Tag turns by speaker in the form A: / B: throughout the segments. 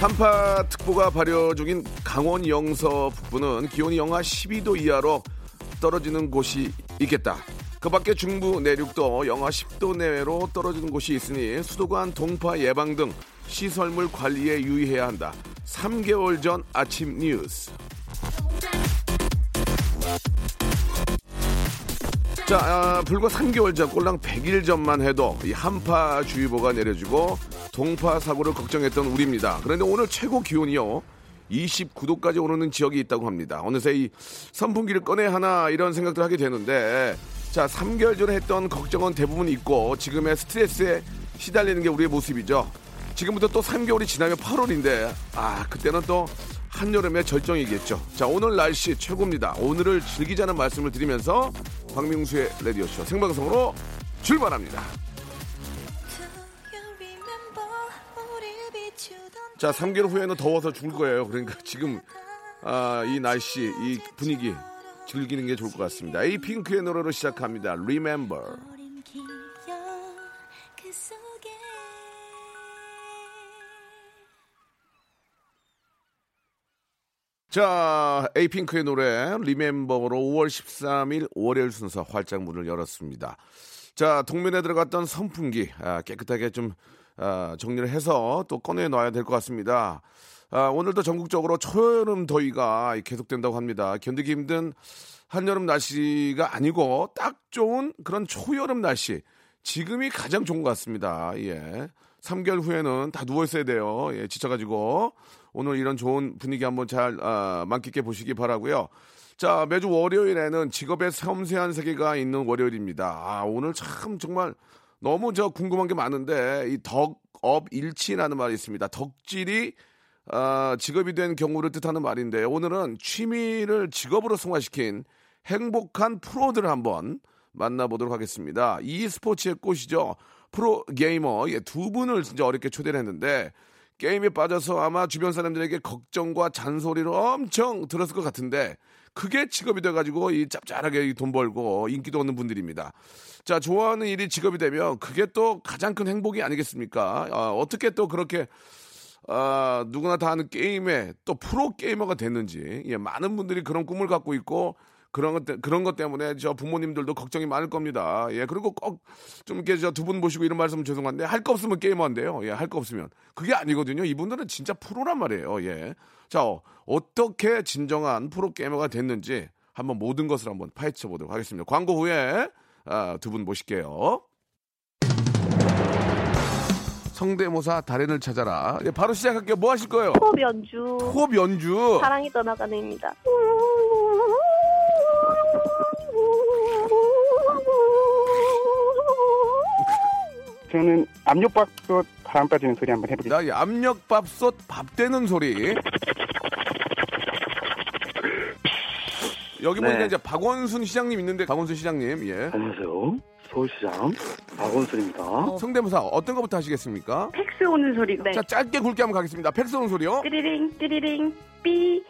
A: 한파특보가 발효 중인 강원 영서 북부는 기온이 영하 12도 이하로 떨어지는 곳이 있겠다. 그 밖에 중부 내륙도 영하 10도 내외로 떨어지는 곳이 있으니 수도관 동파 예방 등 시설물 관리에 유의해야 한다. 3개월 전 아침 뉴스. 자, 아, 불과 3개월 전, 꼴랑 100일 전만 해도 이 한파 주의보가 내려지고 동파 사고를 걱정했던 우리입니다. 그런데 오늘 최고 기온이요. 29도까지 오르는 지역이 있다고 합니다. 어느새 이 선풍기를 꺼내 하나 이런 생각들 하게 되는데 자, 3개월 전에 했던 걱정은 대부분 있고 지금의 스트레스에 시달리는 게 우리의 모습이죠. 지금부터 또 3개월이 지나면 8월인데 아, 그때는 또 한여름의 절정이겠죠. 자, 오늘 날씨 최고입니다. 오늘을 즐기자는 말씀을 드리면서 박명수의 라디오쇼 생방송으로 출발합니다. 자, 3개월 후에는 더워서 죽을 거예요. 그러니까 지금 아, 이 날씨, 이 분위기 즐기는 게 좋을 것 같습니다. 에이핑크의 노래로 시작합니다. Remember. 자, 에이핑크의 노래 리멤버로 5월 13일 월요일 순서 활짝 문을 열었습니다. 자, 동면에 들어갔던 선풍기 아, 깨끗하게 좀 아, 정리를 해서 또 꺼내 놔야 될 것 같습니다. 아, 오늘도 전국적으로 초여름 더위가 계속된다고 합니다. 견디기 힘든 한여름 날씨가 아니고 딱 좋은 그런 초여름 날씨. 지금이 가장 좋은 것 같습니다. 예. 3개월 후에는 다 누워 있어야 돼요. 예, 지쳐가지고 오늘 이런 좋은 분위기 한번 잘 아, 만끽해 보시기 바라고요. 자 매주 월요일에는 직업의 섬세한 세계가 있는 월요일입니다. 아, 오늘 참 정말 너무 저 궁금한 게 많은데 이 덕업 일치라는 말이 있습니다. 덕질이 아, 직업이 된 경우를 뜻하는 말인데 오늘은 취미를 직업으로 승화시킨 행복한 프로들을 한번 만나보도록 하겠습니다. 이 스포츠의 꽃이죠. 프로 게이머 예, 두 분을 진짜 어렵게 초대를 했는데 게임에 빠져서 아마 주변 사람들에게 걱정과 잔소리를 엄청 들었을 것 같은데 그게 직업이 돼가지고 이 짭짤하게 돈 벌고 인기도 얻는 분들입니다. 자 좋아하는 일이 직업이 되면 그게 또 가장 큰 행복이 아니겠습니까? 아, 어떻게 또 그렇게 아, 누구나 다 하는 게임에 또 프로 게이머가 됐는지 예, 많은 분들이 그런 꿈을 갖고 있고 그런 것, 때, 그런 것 때문에 저 부모님들도 걱정이 많을 겁니다. 예, 그리고 꼭 좀 이렇게 저 두 분 보시고 이런 말씀 죄송한데 할 거 없으면 게임한대요. 예, 할 거 없으면. 그게 아니거든요. 이분들은 진짜 프로란 말이에요. 예. 자, 어, 어떻게 진정한 프로 게이머가 됐는지 한번 모든 것을 한번 파헤쳐 보도록 하겠습니다. 광고 후에 아, 두 분 모실게요. 성대모사 달인을 찾아라. 예, 바로 시작할게요. 뭐 하실 거예요?
B: 호흡 연주.
A: 호흡 연주.
B: 사랑이 떠나가는입니다.
C: 저는 압력밥솥 바람 빠지는 소리 한번 해보겠습니다.
A: 나이 압력밥솥 밥 되는 소리. 여기 보니까
D: 네.
A: 이제 박원순 시장님 있는데 박원순 시장님 예
D: 안녕하세요. 서울시장 박원순입니다.
A: 성대모사 어떤 것부터 하시겠습니까?
B: 팩스 오는 소리. 네.
A: 자 짧게 굵게 한번 가겠습니다. 팩스 오는 소리요.
B: 띠리링 띠리링 삐.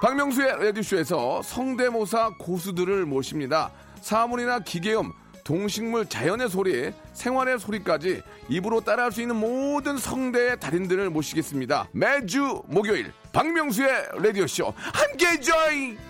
A: 박명수의 라디오쇼에서 성대모사 고수들을 모십니다. 사물이나 기계음, 동식물, 자연의 소리, 생활의 소리까지 입으로 따라할 수 있는 모든 성대의 달인들을 모시겠습니다. 매주 목요일 박명수의 라디오쇼 함께 join!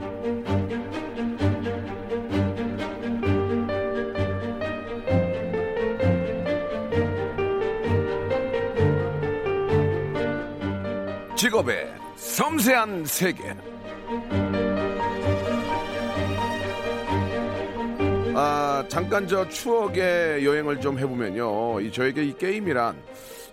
A: 직업의 섬세한 세계. 아, 잠깐 저 추억의 여행을 좀 해보면요. 이 저에게 이 게임이란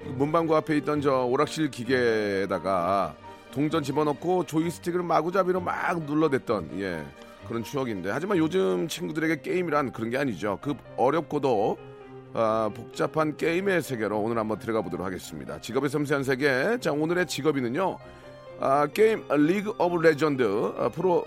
A: 문방구 앞에 있던 저 오락실 기계에다가 동전 집어넣고 조이스틱을 마구잡이로 막 눌러댔던 예 그런 추억인데 하지만 요즘 친구들에게 게임이란 그런 게 아니죠. 그 어렵고도 아, 복잡한 게임의 세계로 오늘 한번 들어가 보도록 하겠습니다. 직업의 섬세한 세계. 자 오늘의 직업인은요. 아, 게임 리그 오브 레전드 아, 프로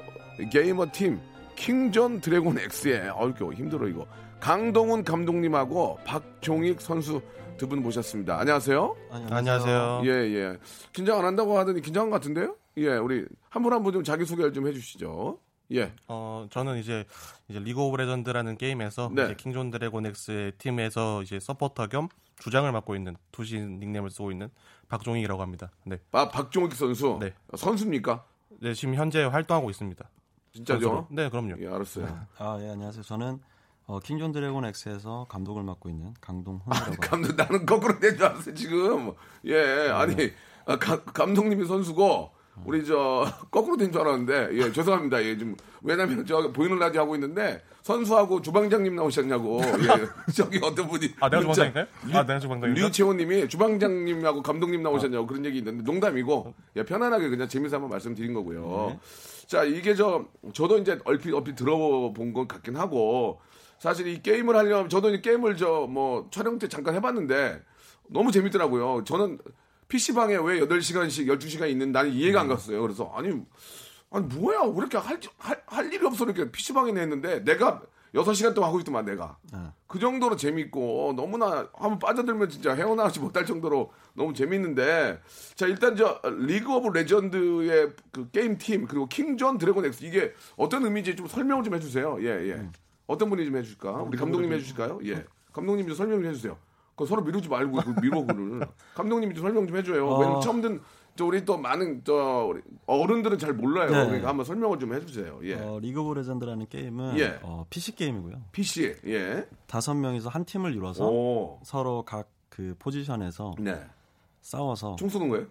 A: 게이머 팀 킹존 드래곤 X의 어이구 힘들어 이거 강동훈 감독님하고 박종익 선수 두 분 모셨습니다. 안녕하세요.
E: 안녕하세요.
A: 예 예. 긴장 안 한다고 하더니 긴장한 것 같은데요? 예 우리 한 분 한 분 좀 자기 소개를 좀 해주시죠. 예.
E: 어, 저는 이제 이제 리그 오브 레전드라는 게임에서
A: 네.
E: 이제 킹존 드래곤 엑스의 팀에서 이제 서포터 겸 주장을 맡고 있는 두신 닉네임을 쓰고 있는 박종익이라고 합니다. 네.
A: 아 박종익 선수.
E: 네.
A: 선수입니까?
E: 네, 지금 현재 활동하고 있습니다.
A: 진짜죠?
E: 선수로. 네, 그럼요.
A: 예 알았어요.
F: 아, 예, 안녕하세요. 저는 어, 킹존 드래곤 X에서 감독을 맡고 있는 강동훈이라고 합니다.
A: 감독 나는 거꾸로 된줄 알았어요 지금. 예 아니 아, 가- 감독님이 선수고 우리 저 거꾸로 된 줄 알았는데 예 죄송합니다. 예좀 왜냐면 저 보이는 라디오 하고 있는데 선수하고 주방장님 나오셨냐고 예 저기 어떤 분이
E: 아, 내가 주방장인가요? 아, 내가 주방장인가?
A: 류채호님이 주방장님하고 감독님 나오셨냐고 그런 얘기 있는데 농담이고 예, 편안하게 그냥 재미삼아 한번 말씀드린 거고요. 자 이게 저 저도 이제 얼핏 얼핏 들어본 것 같긴 하고 사실 이 게임을 하려면 저도 이 게임을 저 뭐 촬영 때 잠깐 해봤는데 너무 재밌더라고요. 저는 PC방에 왜 8시간씩 12시간 있는 나는 이해가 안 갔어요. 그래서 아니 아니 뭐야? 왜 이렇게 할, 할, 할 일이 없어? 이렇게 PC방에 냈는데 내가 6시간 동안 하고 있더만 내가. 그 정도로 재밌고 너무나 한번 빠져들면 진짜 헤어나오지 못할 정도로 너무 재밌는데 자 일단 저 리그 오브 레전드의 그 게임 팀 그리고 킹존 드래곤 엑스 이게 어떤 의미인지 좀 설명을 좀 해주세요. 예예. 어떤 분이 좀 해주실까 우리 감독님 해주실까요? 예. 감독님 좀 설명 좀 해주세요 그 서로 미루지 말고 그 미뤄 그를 감독님이 좀 설명 좀 해줘요
F: 어.
A: 왜냐면 처음 든 저 우리 또 많은 저 어른들은 잘 몰라요
F: 네.
A: 그러니까 한번 설명을 좀 해주세요 예
F: 어, 리그 오브 레전드라는 게임은
A: 예.
F: 어, PC 게임이고요.
A: PC 예
F: 다섯 명이서 한 팀을 이뤄서
A: 오.
F: 서로 각 그 포지션에서
A: 네.
F: 싸워서
A: 총 쏘는 거예요?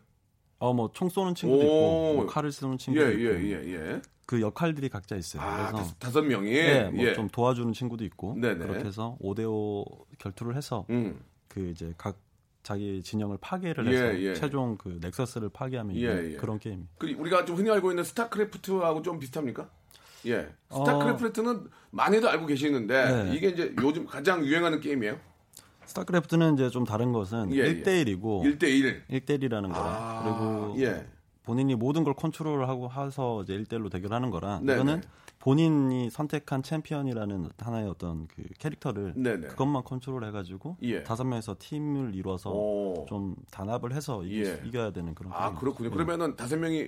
F: 어 뭐 총 쏘는 친구도
A: 오.
F: 있고 뭐 칼을 쓰는
A: 예,
F: 친구도 있고
A: 예, 예, 예.
F: 그 역할들이 각자 있어요.
A: 아,
F: 그래서
A: 다섯, 명이?
F: 예,
A: 예.
F: 뭐좀 도와주는 친구도 있고
A: 네네.
F: 그렇게 해서 5대5 결투를 해서
A: 음.
F: 그 이제 각 자기 진영을 파괴를
A: 예,
F: 해서
A: 예.
F: 최종 그 Nexus를 파괴하면
A: 예, 예.
F: 그런 게임.
A: 그 우리가 좀 흔히 알고 있는 스타크래프트하고 좀 비슷합니까? 예. 스타크래프트는 많이도 알고 계시는데
F: 네.
A: 이게 이제 요즘 가장 유행하는 게임이에요.
F: 스타크래프트는 이제 좀 다른 것은
A: 예, 예.
F: 1대1이고
A: 1대1.
F: 1대1이라는 거라.
A: 아,
F: 그리고
A: 예.
F: 본인이 모든 걸 컨트롤하고 해서 이제 1대1로 대결하는 거라.
A: 네네.
F: 이거는 본인이 선택한 챔피언이라는 하나의 어떤 그 캐릭터를
A: 네네.
F: 그것만 컨트롤 해가지고
A: 예.
F: 다섯 명에서 팀을 이뤄서
A: 오.
F: 좀 단합을 해서 이기,
A: 예.
F: 이겨야 되는 그런.
A: 아. 그렇군요.
F: 예.
A: 그러면은 다섯 명이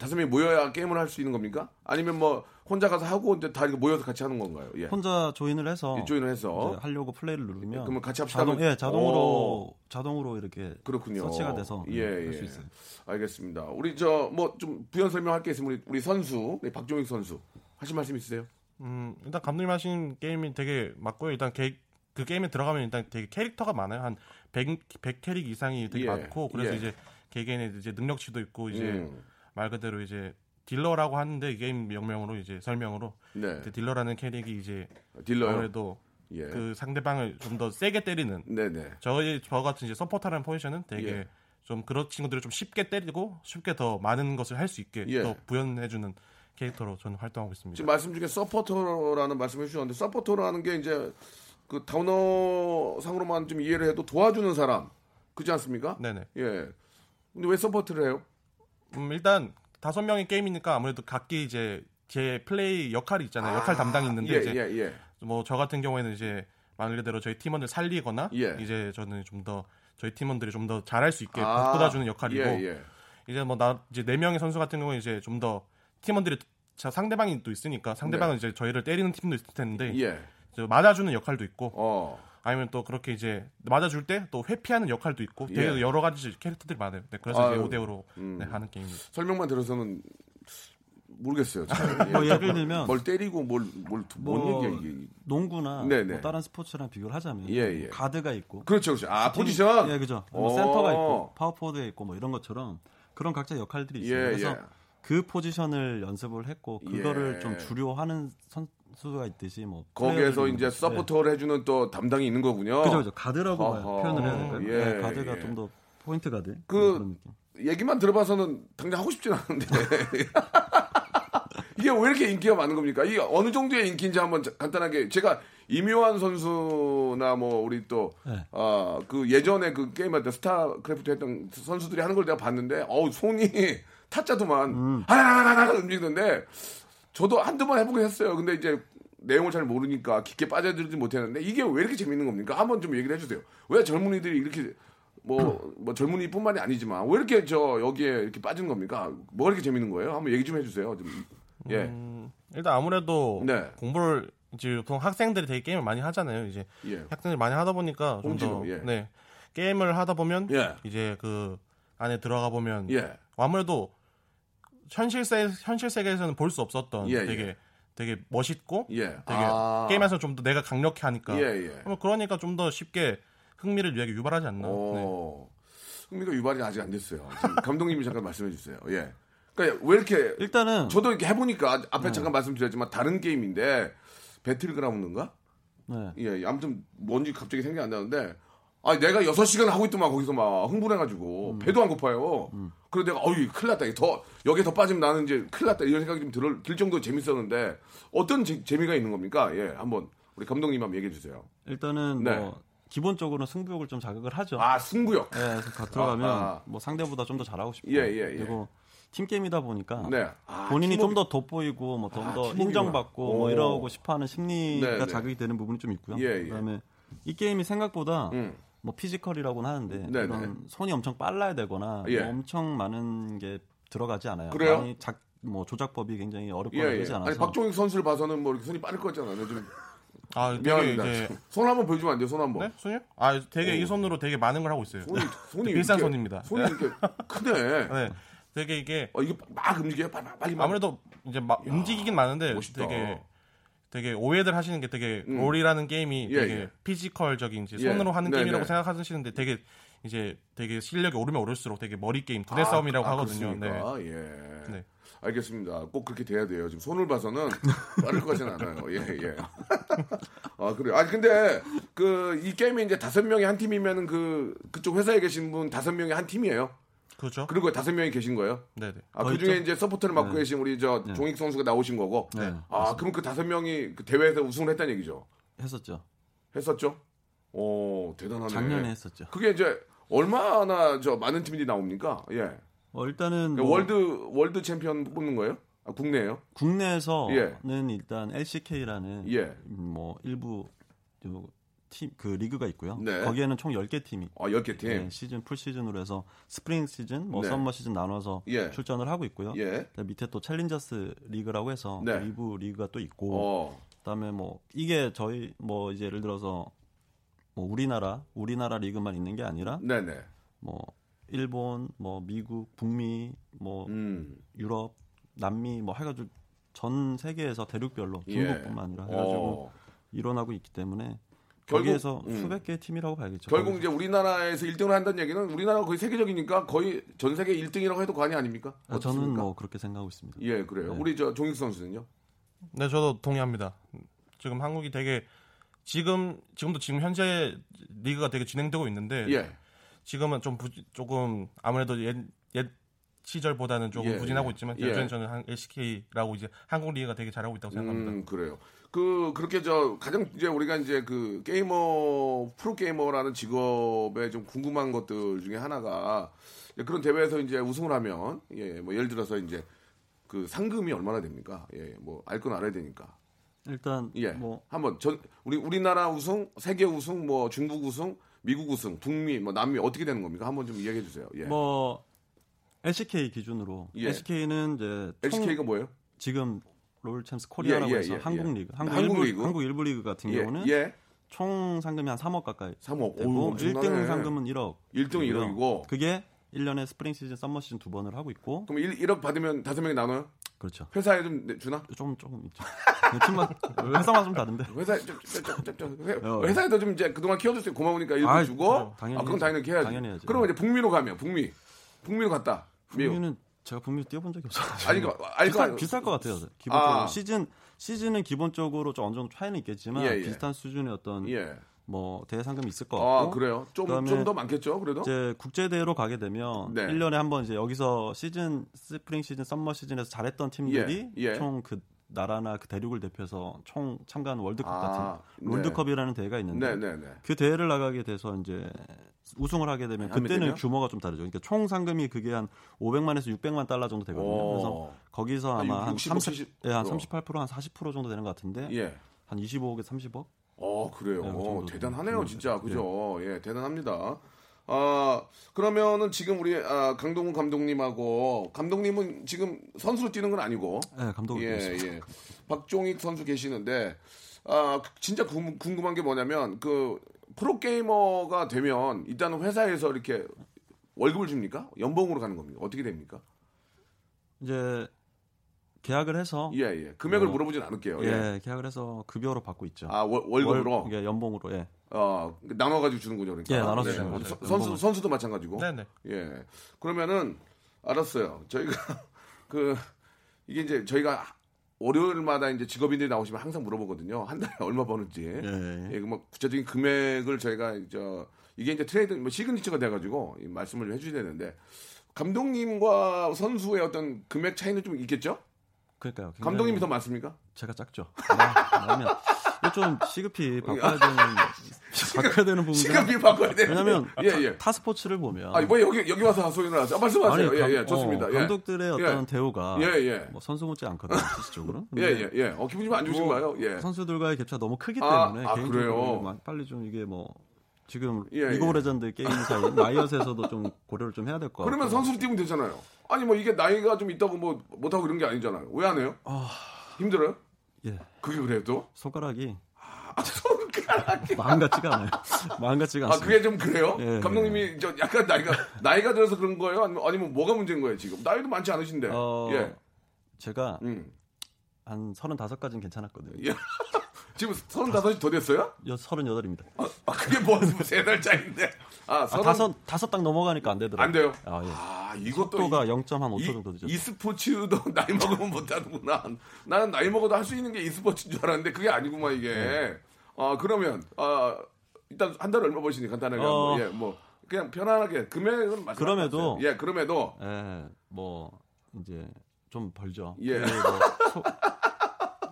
A: 다섯 명이 모여야 게임을 할 수 있는 겁니까? 아니면 뭐 혼자 가서 하고 이제 다 이렇게 모여서 같이 하는 건가요? 예.
F: 혼자 조인을 해서
A: 조인을 해서
F: 하려고 플레이를 누르면
A: 그러면 같이 합시다
F: 자동,
A: 하면-
F: 예, 자동으로
A: 오.
F: 자동으로 이렇게
A: 그렇군요.
F: 서치가 돼서
A: 예,
F: 할
A: 예.
F: 수 있어요.
A: 알겠습니다. 우리 저 뭐 좀 부연 설명할 게 있으면 우리, 우리 선수 네, 박종익 선수 하실 말씀 있으세요?
E: 음, 일단 감독님 하신 게임이 되게 맞고요. 일단 게, 그 게임에 들어가면 일단 되게 캐릭터가 많아요. 한 100, 100 캐릭 이상이 되게
A: 예,
E: 많고 그래서
A: 예.
E: 이제 개개인의 이제 능력치도 있고 이제
A: 음.
E: 말 그대로 이제 딜러라고 하는데 이 게임 명명으로 이제 설명으로
A: 네.
E: 딜러라는 캐릭이 이제
A: 딜러요.
E: 아무래도
A: 예.
E: 그 상대방을 좀 더 세게 때리는
A: 네네.
E: 저희 저 같은 이제 서포터라는 포지션은 되게
A: 예.
E: 좀 그런 친구들을 좀 쉽게 때리고 쉽게 더 많은 것을 할 수 있게
A: 예.
E: 더 부여해주는 캐릭터로 저는 활동하고 있습니다.
A: 지금 말씀 중에 서포터라는 말씀해 주셨는데 서포터라는 게 이제 그 단어 상으로만 좀 이해를 해도 도와주는 사람 그렇지 않습니까?
E: 네네.
A: 예. 근데 왜 support를 해요?
E: 음, 일단 다섯 명의 게임이니까 아무래도 각기 이제 제 플레이 역할이 있잖아요. 역할 담당이 있는데
A: 예,
E: 이제
A: 예, 예.
E: 뭐저 같은 경우에는 이제 말 그대로 저희 팀원들 살리거나
A: 예.
E: 이제 저는 좀 더 저희 팀원들이 좀 더 잘할 수 있게
A: 아,
E: 바꿔다주는 역할이고
A: 예, 예.
E: 이제 뭐 나 이제 네 명의 선수 같은 경우는 이제 좀 더 팀원들이 자 상대방이 또 있으니까 상대방은 이제 저희를 때리는 팀도 있을 텐데
A: 네.
E: 맞아주는 역할도 있고
A: 어.
E: 아니면 또 그렇게 이제 맞아줄 때 또 회피하는 역할도 있고 되게
A: 예.
E: 여러 가지 캐릭터들이 많아요. 네, 그래서
A: 아유,
E: 이제 5대5로
A: 음.
E: 네, 하는 게임입니다.
A: 설명만 들어서는 모르겠어요. 잘. 예.
F: 뭐 예를 들면
A: 뭘 때리고 뭘뭘뭔
F: 뭐
A: 얘기야 이게.
F: 농구나
A: 네네.
F: 뭐 다른 스포츠랑 비교를 하자면
A: 예, 예.
F: 가드가 있고
A: 그렇죠, 그렇죠. 아
F: 팀-
A: 포지션.
F: 예, 그죠.
A: 오.
F: 뭐 센터가 있고 파워포드가 있고 뭐 이런 것처럼 그런 각자 역할들이
A: 예,
F: 있어요. 그래서
A: 예.
F: 그 포지션을 연습을 했고 그거를
A: 예.
F: 좀 주력하는 선수가 있듯이 뭐
A: 거기에서 이제
F: 뭐-
A: 서포터를 해주는 또 담당이 있는 거군요.
F: 네. 그죠, 그죠. 가드라고
A: 어허.
F: 표현을 해야 될까요?
A: 예,
F: 네, 가드가
A: 예.
F: 좀더 포인트 가드
A: 그-
F: 느낌.
A: 얘기만 들어봐서는 당장 하고 싶진 않은데 이게 왜 이렇게 인기가 많은 겁니까? 이게 어느 정도의 인기인지 한번 자- 간단하게 제가 임요환 선수나 뭐 우리 또
F: 네.
A: 아, 그 예전에 그 게임할 때 스타크래프트 했던 선수들이 하는 걸 내가 봤는데 어우 손이 타짜더만
F: 음.
A: 하나하나하나 움직이던데 저도 한두 번 해보긴 했어요. 근데 이제 내용을 잘 모르니까 깊게 빠져들지 못했는데 이게 왜 이렇게 재밌는 겁니까? 한번 좀 얘기를 해주세요. 왜 젊은이들이 이렇게 뭐, 뭐 젊은이뿐만이 아니지만 왜 이렇게 저 여기에 이렇게 빠지는 겁니까? 뭐가 이렇게 재밌는 거예요? 한번 얘기 좀 해주세요. 좀. 예,
E: 음, 일단 아무래도
A: 네.
E: 공부를 이제 보통 학생들이 되게 게임을 많이 하잖아요. 이제
A: 예,
E: 학생들이 많이 하다 보니까 좀더
A: 홍진호, 예.
E: 네. 게임을 하다 보면
A: 예.
E: 이제 그 안에 들어가 보면
A: 예,
E: 아무래도 현실 세 현실 세계에서는 볼 수 없었던
A: 예,
E: 되게
A: 예.
E: 되게 멋있고
A: 예.
E: 되게
A: 아.
E: 게임에서 좀 더 내가 강력해 하니까
A: 예, 예.
E: 뭐 그러니까 좀 더 쉽게 흥미를 유하게 유발하지 않나. 네.
A: 어, 흥미가 유발이 아직 안 됐어요. 감독님이 잠깐 말씀해 주세요. 예. 그러니까 왜 이렇게
F: 일단은
A: 저도 이렇게 해보니까 앞에
F: 네.
A: 잠깐 말씀드렸지만 다른 게임인데 배틀그라운드인가?
F: 네.
A: 예, 아무튼 뭔지 갑자기 생각이 안 나는데 아 내가 6시간 하고 있더만 거기서 막 흥분해가지고 배도 안 고파요. 그래서 내가 어이 큰일 났다. 더 여기에 더 빠지면 나는 이제 큰일 났다 이런 생각이 좀 들, 들 정도로 재밌었는데 어떤 재, 재미가 있는 겁니까? 예, 한번 우리 감독님 한번 얘기해 주세요.
F: 일단은
A: 네.
F: 뭐 기본적으로 승부욕을 좀 자극을 하죠.
A: 아 승부욕.
F: 네, 그래서 각 들어가면
A: 아, 아.
F: 뭐 상대보다 좀 더 잘하고 싶고
A: 예, 예, 예.
F: 그리고 팀 게임이다 보니까
A: 네. 아,
F: 본인이
A: 팀워크-
F: 좀더 돋보이고 뭐좀
A: 아,
F: 더. 인정받고 뭐
A: 오.
F: 이러고 싶어하는 심리가
A: 네, 네.
F: 자극이 되는 부분이 좀 있고요.
A: 예, 예.
F: 그다음에 이 게임이 생각보다
A: 음.
F: 뭐 피지컬이라고는 하는데
A: 네, 네.
F: 이런 손이 엄청 빨라야 되거나
A: 예.
F: 뭐 엄청 많은 게 들어가지 않아요.
A: 그래요?
F: 많이 작, 뭐 조작법이 굉장히 어렵거나
A: 예, 예.
F: 그러지 않아서
A: 아니 박종익 선수를 봐서는 뭐 이렇게 손이 빠를 것 같잖아요. 좀
E: 아,
A: 미안합니다.
E: 이제
A: 손 한번 보여주면 안 돼요? 손 한번.
E: 네? 손이요? 아, 되게
A: 오.
E: 이 손으로 되게 많은 걸 하고 있어요.
A: 손이 손이
E: 비싼
A: 이렇게-
E: 손입니다.
A: 손이 이렇게 크네.
E: 네. 되게 이게
A: 어, 이게 막 움직여요. 빨리 빨리. 막.
E: 아무래도 이제 막 움직이긴 많은데
A: 멋있다.
E: 되게 되게 오해들 하시는 게 되게
A: 음.
E: 롤이라는 게임이
A: 예,
E: 되게
A: 예.
E: 피지컬적인 이제
A: 예.
E: 손으로 하는
A: 네,
E: 게임이라고
A: 네.
E: 생각하시는데 되게 이제 되게 실력이 오르면 오를수록 되게 머리 게임, 두뇌
A: 아,
E: 싸움이라고
A: 아,
E: 하거든요. 네.
A: 그렇습니까? 예.
E: 네.
A: 알겠습니다. 꼭 그렇게 돼야 돼요. 지금 손을 봐서는 빠를 것 같지는 않아요. 예, 예. 아, 그래요. 아니, 근데 그 이 게임이 이제 다섯 명이 한 팀이면은 그 그쪽 회사에 계신 분 다섯 명이 한 팀이에요.
E: 그렇죠.
A: 그리고 다섯 명이 계신 거예요.
E: 네, 네.
A: 아,
F: 어,
A: 그 중에. 이제 서포터를 맡고
F: 네.
A: 계신 우리 저
F: 네.
A: 종익 선수가 나오신 거고.
F: 네.
A: 아, 그럼 그 다섯 명이 그 대회에서 우승을 했다는 얘기죠.
F: 했었죠.
A: 했었죠? 오, 대단하네.
F: 작년에 했었죠.
A: 그게 이제 얼마나 저 많은 팀들이 나옵니까? 예.
F: 어, 일단은
A: 그러니까
F: 뭐
A: 월드 월드 챔피언 뽑는 거예요? 아, 국내예요?
F: 국내에서는
A: 예.
F: 일단 LCK라는
A: 예.
F: 뭐 일부 팀 그 리그가 있고요.
A: 네.
F: 거기에는 총 10개 팀이
A: 아, 10개 팀.
F: 네, 시즌 풀 시즌으로 해서 스프링 시즌, 뭐
A: 네.
F: 썸머 시즌 나눠서
A: 예.
F: 출전을 하고 있고요.
A: 예.
F: 그다음에 밑에 또 챌린저스 리그라고 해서
A: 네.
F: 그 2부 리그가 또 있고
A: 어.
F: 그다음에 뭐 이게 저희 뭐 이제 예를 들어서 뭐 우리나라 우리나라 리그만 있는 게 아니라
A: 네, 네.
F: 뭐 일본, 뭐 미국, 북미, 뭐
A: 음.
F: 유럽, 남미 뭐 해가지고 전 세계에서 대륙별로
A: 예.
F: 중국뿐만 아니라 해가지고
A: 어.
F: 일어나고 있기 때문에 거기에서
A: 음.
F: 수백 개의 팀이라고 봐야겠죠.
A: 결국
F: 거기서.
A: 이제 우리나라에서 1등을 한다는 얘기는 우리나라가 거의 세계적이니까 거의 전 세계 1등이라고 해도 과언이 아닙니까?
F: 아, 저는? 뭐 그렇게 생각하고 있습니다.
A: 예, 그래요.
F: 네.
A: 우리 저 종익 선수는요?
E: 네, 저도 동의합니다. 지금 한국이 되게 지금 지금도 지금 현재 리그가 되게 진행되고 있는데
A: 예.
E: 지금은 좀 부, 조금 아무래도 옛, 옛 시절보다는 조금
A: 예,
E: 부진하고
A: 예.
E: 있지만
A: 예.
E: 여전히 저는 한 LCK라고 이제 한국 리그가 되게 잘하고 있다고 생각합니다.
A: 음, 그래요. 그 그렇게 저 가장 이제 우리가 이제 그 게이머 프로 게이머라는 직업에 좀 궁금한 것들 중에 하나가 그런 대회에서 이제 우승을 하면 예, 뭐 예를 들어서 이제 그 상금이 얼마나 됩니까? 예, 뭐 알 건 알아야 되니까.
F: 일단
A: 예.
F: 뭐
A: 한번 전 우리 우리나라 우승, 세계 우승, 뭐 중국 우승, 미국 우승, 북미, 뭐 남미 어떻게 되는 겁니까? 한번 좀 이야기해 주세요. 예.
F: 뭐 LCK 기준으로
A: 예.
F: LCK는 이제 총
A: LCK가 뭐예요?
F: 지금 롤 챔스 코리아라고
A: 예, 예,
F: 해서
A: 예,
F: 한국
A: 예.
F: 리그, 한국,
A: 한국
F: 일부,
A: 리그?
F: 한국 일부 리그 같은
A: 예.
F: 경우는
A: 예.
F: 총 상금이 한 3억 가까이
A: 3억.
F: 되고
A: 오, 엄청나네.
F: 1등 상금은 1억.
A: 1등 1억이고
F: 그게 1년에 스프링 시즌, 썸머 시즌 두 번을 하고 있고
A: 그럼 1, 1억 받으면 다섯 명이 나눠요?
F: 그렇죠.
A: 회사에 좀 내- 주나?
F: 조금 조금 있죠. 팀만 회사만 좀 다른데.
A: 회사에 좀, 좀, 좀, 좀, 좀, 회-
F: 어.
A: 회사에도 좀 이제 그동안 키워줬으니 고마우니까 일부
F: 아이,
A: 주고.
F: 당연히
A: 아 그건 당연히 해야지.
F: 당연히 해야죠.
A: 그러면 이제 북미로 가면 북미 북미로 갔다. 미국.
F: 북미는 제가 북미 뛰어본 적이 없어요.
A: 아니, 그, 아니,
F: 비쌀,
A: 그,
F: 비쌀 것 같아요. 기본적으로
A: 아.
F: 시즌 시즌은 기본적으로 좀 어느 정도 차이는 있겠지만
A: 예, 예.
F: 비슷한 수준의 어떤
A: 예.
F: 뭐 대회 상금이 있을 것 같고
A: 아, 그래요? 좀, 좀 더 많겠죠, 그래도?
F: 이제 국제 대회로 가게 되면
A: 네.
F: 1년에 한 번 이제 여기서 시즌 스프링 시즌 썸머 시즌에서 잘했던 팀들이
A: 예, 예.
F: 총그 나라나 그 대륙을 대표해서 총 참가하는 월드컵
A: 아,
F: 같은
A: 네.
F: 롤드컵이라는 대회가 있는데
A: 네네네.
F: 그 대회를 나가게 돼서 이제 우승을 하게 되면
A: 하게
F: 그때는
A: 되면?
F: 규모가 좀 다르죠. 그러니까 총 상금이 그게 한 500만에서 600만 달러 정도 되거든요. 그래서
A: 오.
F: 거기서
A: 한
F: 아마 한
A: 65,
F: 30,
A: 70
F: 예, 한
A: 어.
F: 38%, 한 40% 정도 되는 것 같은데
A: 예.
F: 한 25억에 30억?
A: 어, 그래요.
F: 네, 그 정도
A: 대단하네요,
F: 됩니다.
A: 진짜. 그죠? 예, 대단합니다. 아, 그러면은 지금 우리 아, 강동훈 감독님하고 감독님은 지금 선수로 뛰는 건 아니고
F: 네, 감독을
A: 예,
F: 예,
A: 예. 박종익 선수 계시는데 아, 진짜 궁- 궁금한 게 뭐냐면 그 프로게이머가 되면 일단은 회사에서 이렇게 월급을 줍니까? 연봉으로 가는 겁니까? 어떻게 됩니까?
F: 이제 계약을 해서
A: 예, 예. 금액을
F: 어.
A: 물어보진 않을게요.
F: 예,
A: 예.
F: 계약을 해서 급여로 받고 있죠.
A: 아, 월, 월급으로
F: 월, 예, 연봉으로 예.
A: 어, 나눠 가지고 주는군요. 그러니까.
F: 예, 나눠서 주는 거죠.
A: 선- 선수. 선수도 마찬가지고.
E: 네 네.
A: 예. 그러면은, 알았어요. 저희가, 그, 이게 이제 저희가 월요일마다 이제 직업인들이 나오시면 항상 물어보거든요. 한 달에 얼마 버는지.
F: 예, 예.
A: 예, 그뭐 구체적인 금액을 저희가, 저, 이게 이제 트레이드, 뭐 시그니처가 돼가지고 이 말씀을 좀 해주셔야 되는데, 감독님과 선수의 어떤 금액 차이는 좀 있겠죠?
F: 그러니까요.
A: 감독님이 더 많습니까?
F: 제가 작죠. 나, 나면 이거 좀 시급히 바꿔야 되는 바꿔야 되는 부분이
A: 시급이 바꿔야 돼.
F: 왜냐면
A: 예, 예.
F: 타 스포츠를 보면
A: 아, 뭐 여기, 여기 와서 소리 나서 아, 말씀하세요.
F: 아니, 감-
A: 예, 예, 좋습니다.
F: 어,
A: 예.
F: 감독들의 어떤
A: 예.
F: 대우가
A: 예, 예.
F: 뭐 선수 못지 않거든요, 실질적으로.
A: 예, 예, 예. 어, 기분이 좀안 좋으신가요? 예.
F: 선수들과의 갭차가 너무 크기
A: 아,
F: 때문에
A: 아,
F: 개인적으로
A: 그래요?
F: 막 빨리 좀 이게 뭐 지금
A: 예,
F: 리그
A: 예.
F: 오브 레전드 게임사인 라이엇에서도 좀 고려를 좀 해야 될 것 같아요.
A: 그러면 선수로 뛰면 되잖아요. 아니 뭐 이게 나이가 좀 있다고 뭐 못하고 이런 게 아니잖아요. 왜 안 해요? 힘들어요?
F: 예,
A: 그게 그래요 또?
F: 손가락이
A: 아, 손가락이.
F: 마음 같지가 않아요. 마음 같지가
A: 아
F: 않습니다.
A: 그게 좀 그래요?
F: 예,
A: 감독님이 저 약간 나이가 나이가 들어서 그런 거예요? 아니면, 아니면 뭐가 문제인 거예요 지금? 나이도 많지 않으신데.
F: 어,
A: 예.
F: 제가
A: 음.
F: 한 35까지는 괜찮았거든요.
A: 예. 지금 서른다섯이 더 됐어요?
F: 여 38입니다.
A: 아 그게 뭐세달 차인데? 아
F: 아,
A: 서른
F: 다섯 다섯 딱 넘어가니까 안 되더라고요.
A: 안 돼요.
F: 아, 예.
A: 아 이것도
F: 속도가
A: 이-
F: 0.5초
A: 이-
F: 정도 늦었죠.
A: e스포츠도 나이 먹으면 못 하는구나. 나는 나이 먹어도 할 수 있는 게 e스포츠인 줄 알았는데 그게 아니구만 이게.
F: 네.
A: 아 그러면 아 일단 한 달에 얼마 버시니 간단하게
F: 어.
A: 한번. 예, 뭐 그냥 편안하게 금액은 말씀.
F: 그럼에도-
A: 예, 그럼에도
F: 예, 뭐 이제 좀 벌죠.
A: 예.
F: 그 뭐, 소-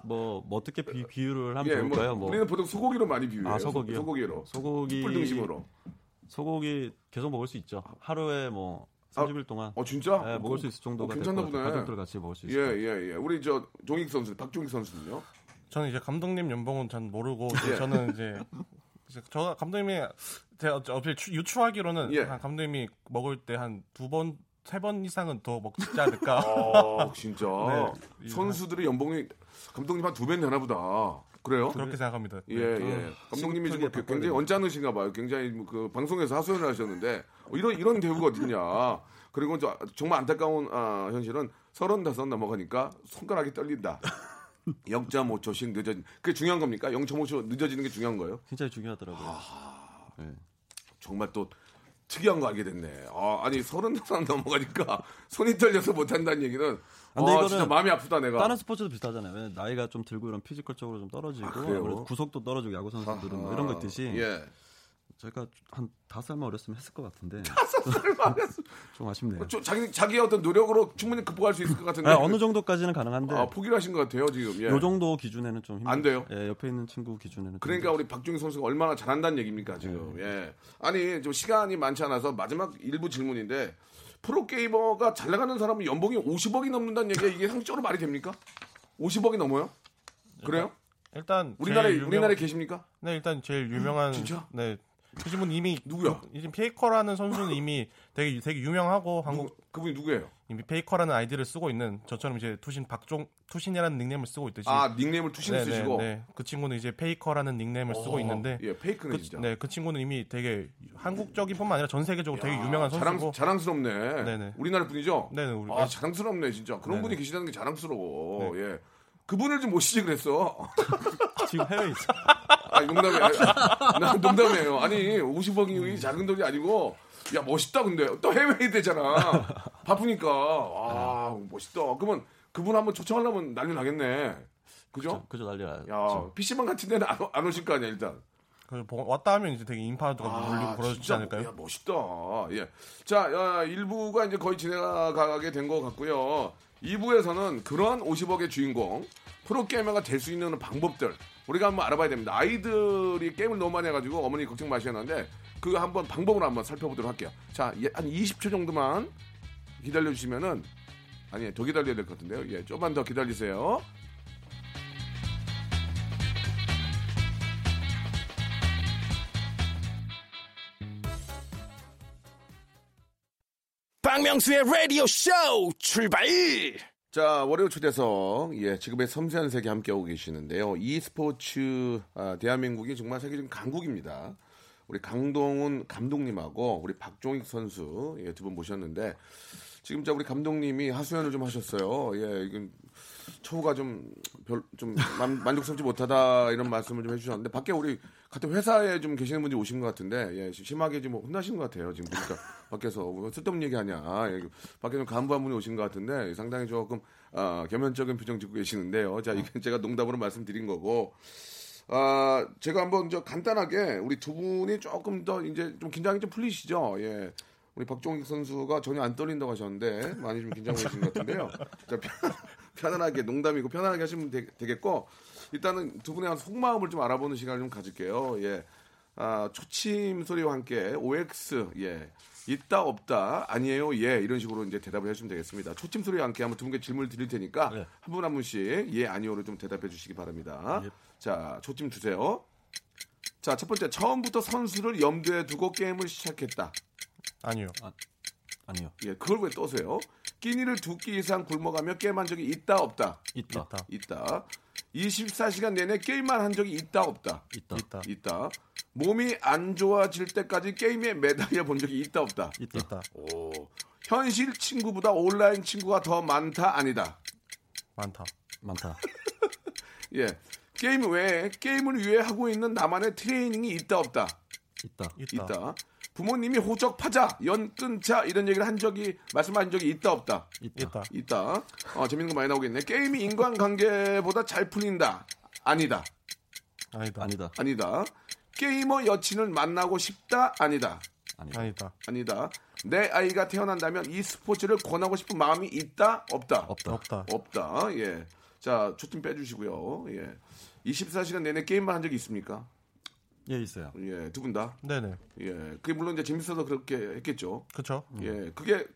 F: 뭐, 뭐 어떻게 비, 비유를 하면
A: 예,
F: 좋을까요?
A: 뭐
F: 뭐,
A: 우리는 보통 소고기로 많이 비유해요.
F: 아, 소고기요?
A: 소고기로.
F: 소고기
A: 뿔 등심으로.
F: 소고기 계속 먹을 수 있죠. 하루에 뭐 30일 동안
A: 어 진짜?
F: 예, 먹을 수 있을 정도가
A: 어,
F: 될
A: 괜찮나. 보네.
F: 가족들 같이 먹을 수
A: 예,
F: 있을 것
A: 예, 예. 우리 저 종익 선수, 박종익 선수는요?
E: 저는 이제 감독님 연봉은 전 모르고
A: 예.
E: 저는 이제 저 감독님이 제가 어차- 어차피 추- 유추하기로는
A: 예.
E: 한 감독님이 먹을 때 한 두 번 세번 이상은 더 먹지 않을까.
A: 어, 진짜.
E: 네.
A: 선수들의 연봉이 감독님 한 두 배는 되나 보다. 그래요?
E: 그렇게 생각합니다.
A: 예,
E: 네.
A: 예. 감독님이 지금 굉장히 언짢으신가 봐요. 굉장히 뭐그 방송에서 하소연을 하셨는데 어, 이런 이런 대우가 어딨냐. 그리고 저 정말 안타까운 아, 현실은 서른다섯 넘어가니까 손가락이 떨린다. 0.5초씩 늦어진. 그게 중요한 겁니까? 0.5초 늦어지는 게 중요한 거예요?
F: 굉장히 중요하더라고요. 예.
A: 정말 또 특이한 거 알게 됐네. 아, 아니 서른다섯 넘어가니까 손이 떨려서 못한다는 얘기는 아,
F: 근데 이거는
A: 진짜 마음이 아프다 내가.
F: 다른 스포츠도 비슷하잖아요. 왜냐면 나이가 좀 들고 이런 피지컬적으로 좀 떨어지고
A: 아,
F: 구속도 떨어지고 야구 선수들은 뭐. 이런 거 있듯이
A: 예.
F: 제가 한 다섯 살만 어렸으면 했을 것 같은데
A: 설마 그랬어.
F: 좀 아쉽네요.
A: 좀 자기 자기의 어떤 노력으로 충분히 극복할 수 있을 것 같은데.
F: 아, 어느 정도까지는 가능한데
A: 아, 포기를 하신 것 같아요 지금. 예.
F: 요 정도 기준에는 좀 힘들...
A: 안 돼요?
F: 예, 옆에 있는 친구 기준에는 좀
A: 그러니까 우리 박종익 선수가 얼마나 잘한다는 얘기입니까 지금.
F: 네.
A: 예. 아니 좀 시간이 많지 않아서 마지막 일부 질문인데 프로 게이머가 잘 나가는 사람은 연봉이 50억이 넘는다는 얘기가 이게 상식적으로 말이 됩니까? 50억이 넘어요? 그래요?
E: 일단
A: 우리나라에
E: 유명-
A: 우리나라에 계십니까?
E: 네 일단 제일 유명한
A: 진짜?
E: 네 그분은 이미
A: 누구야?
E: 지금 페이커라는 선수는 이미 되게 되게 유명하고
A: 누구,
E: 한국
A: 그분이 누구예요?
E: 이미 페이커라는 아이디를 쓰고 있는 저처럼 이제 투신 박종 투신이라는 닉네임을 쓰고 있듯이
A: 아 닉네임을 투신
E: 네,
A: 쓰시고.
E: 네, 네. 그 친구는 이제 페이커라는 닉네임을 쓰고
A: 어,
E: 있는데
A: 예 페이크네
E: 그,
A: 진짜.
E: 네, 그 친구는 이미 되게 한국적인뿐만 아니라 전 세계적으로 되게 유명한 선수고
A: 자랑, 스럽네
E: 네네.
A: 우리나라 분이죠?
E: 네네, 우리-
A: 아, 자랑스럽네, 진짜. 그런
E: 네네.
A: 분이 계시다는 게 자랑스러워.
E: 네.
A: 예. 그분을 좀 모시지 그랬어.
F: 지금 해외에 있어.
A: 아, 농담이에요. 아, 나 농담이에요. 아니, 50억이 작은 돈이 아니고, 야, 멋있다, 근데. 또 해외에 되잖아. 바쁘니까. 아, 멋있다. 그러면 그분 한번 초청하려면 난리 나겠네. 그죠?
F: 그죠 난리 나요.
A: 야, PC방 같은 데는 안, 오- 안 오실 거 아니야, 일단.
E: 그 보- 왔다 하면 이제 되게 인파도가 몰리고 그러지
A: 아, 진짜
E: 않을까요?
A: 야, 멋있다. 예. 자, 야, 1부가 이제 거의 진행하게 된 것 같고요. 2부에서는 그런 50억의 주인공, 프로게이머가 될 수 있는 방법들, 우리가 한번 알아봐야 됩니다. 아이들이 게임을 너무 많이 해가지고 어머니 걱정 마시는데, 그거 한번 방법으로 한번 살펴보도록 할게요. 자, 예, 한 20초 정도만 기다려주시면은, 아니, 더 기다려야 될 것 같은데요. 예, 조금만 더 기다리세요.
G: 박명수의 라디오 쇼 출발
A: 자, 월요 초대석, 예, 지금의 섬세한 세계 함께하고 계시는데요. e스포츠, 아, 대한민국이 정말 세계적인 강국입니다. 우리 강동훈 감독님하고 우리 박종익 선수, 예, 두 분 모셨는데, 지금 자, 우리 감독님이 하수연을 좀 하셨어요. 예, 이건 처우가 좀, 별, 좀, 만, 만족스럽지 못하다, 이런 말씀을 좀 해주셨는데, 밖에 우리 같은 회사에 좀 계시는 분들이 오신 것 같은데, 예, 심하게 좀 혼나신 것 같아요. 지금 보니까 밖에서 뭐 쓸데없는 얘기 하냐. 예, 밖에 좀 간부 한 분이 오신 것 같은데, 상당히 조금, 아, 겸연적인 표정 짓고 계시는데요. 자, 이건 제가 농담으로 말씀드린 거고, 아, 제가 한번 저 간단하게 우리 두 분이 조금 더 이제 좀 긴장이 좀 풀리시죠? 예. 우리 박종익 선수가 전혀 안 떨린다고 하셨는데 많이 좀 긴장을 하신 것 같은데요. 자, 편, 편안하게 농담이고 편안하게 하시면 되, 겠고 일단은 두 분의 속마음을 좀 알아보는 시간을 좀 가질게요. 예. 아, 초침 소리와 함께 OX 예. 있다 없다 아니에요 예 이런 식으로 이제 대답을 해주시면 되겠습니다. 초침 소리와 함께 한번 두 분께 질문을 드릴 테니까
F: 네.
A: 한분 한 분씩 예 아니오로 좀 대답해 주시기 바랍니다. 자 초침 주세요. 자 첫 번째 처음부터 선수를 염두에 두고 게임을 시작했다.
E: 아니요.
F: 아니요.
A: 예 그걸 왜 떠세요? 끼니를 두 끼 이상 굶어가며 게임한 적이 있다 없다.
F: 있다.
E: 있다.
A: 있다. 24시간 내내 게임만 한 적이 있다 없다.
F: 있다.
E: 있다.
A: 있다. 몸이 안 좋아질 때까지 게임에 매달려 본 적이 있다 없다.
F: 있다.
E: 있다.
A: 오. 현실 친구보다 온라인 친구가 더 많다 아니다.
E: 많다.
F: 많다.
A: 예. 게임 외에 게임을 위해 하고 있는 나만의 트레이닝이 있다 없다.
F: 있다.
E: 있다.
A: 있다. 부모님이 호적 파자, 연 끊자 이런 얘기를 한 적이 말씀하신 적이 있다 없다.
F: 있다.
E: 있다.
A: 있다. 어, 재밌는 거 많이 나오겠네. 게임이 인간관계보다 잘 풀린다. 아니다.
E: 아니다.
F: 아니다.
A: 아니다. 게이머 여친을 만나고 싶다. 아니다.
F: 아니다.
E: 아니다.
A: 아니다. 내 아이가 태어난다면 이 스포츠를 권하고 싶은 마음이 있다. 없다.
F: 없다.
E: 없다.
A: 없다. 예. 자, 초점 빼주시고요. 예. 24시간 내내 게임만 한 적이 있습니까?
F: 예, 있어요.
A: 예, 두 분 다.
E: 네네.
A: 예. 그게 물론 이제 재밌어서 그렇게 했겠죠.
E: 그쵸.
A: 예. 그게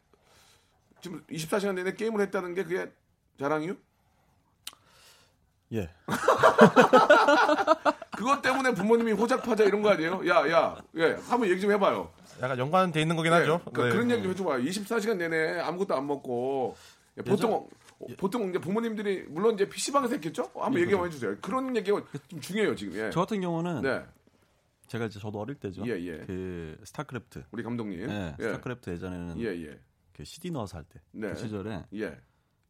A: 지금 24시간 내내 게임을 했다는 게 그게 자랑이요?
F: 예.
A: 그것 때문에 부모님이 호작파자 이런 거 아니에요? 야, 야, 예, 한번 얘기 좀 해봐요.
E: 약간 연관돼 있는 거긴
A: 예,
E: 하죠.
A: 그,
E: 네.
A: 런 얘기 좀 해줘봐요. 24시간 내내 아무것도 안 먹고 예, 보통 보통 이제 부모님들이 물론 이제 PC방에서 했겠죠? 한번 얘기 한번 해주세요. 그런 얘기가 좀 중요해요 지금. 예.
F: 저 같은 경우는
A: 네,
F: 제가 이제 저도 어릴 때죠.
A: 예, 예.
F: 그 스타크래프트.
A: 우리 감독님.
F: 예,
A: 예,
F: 스타크래프트 예전에는
A: 예, 예,
F: 그 CD 넣어서 할 때.
A: 네.
F: 그 시절에
A: 예,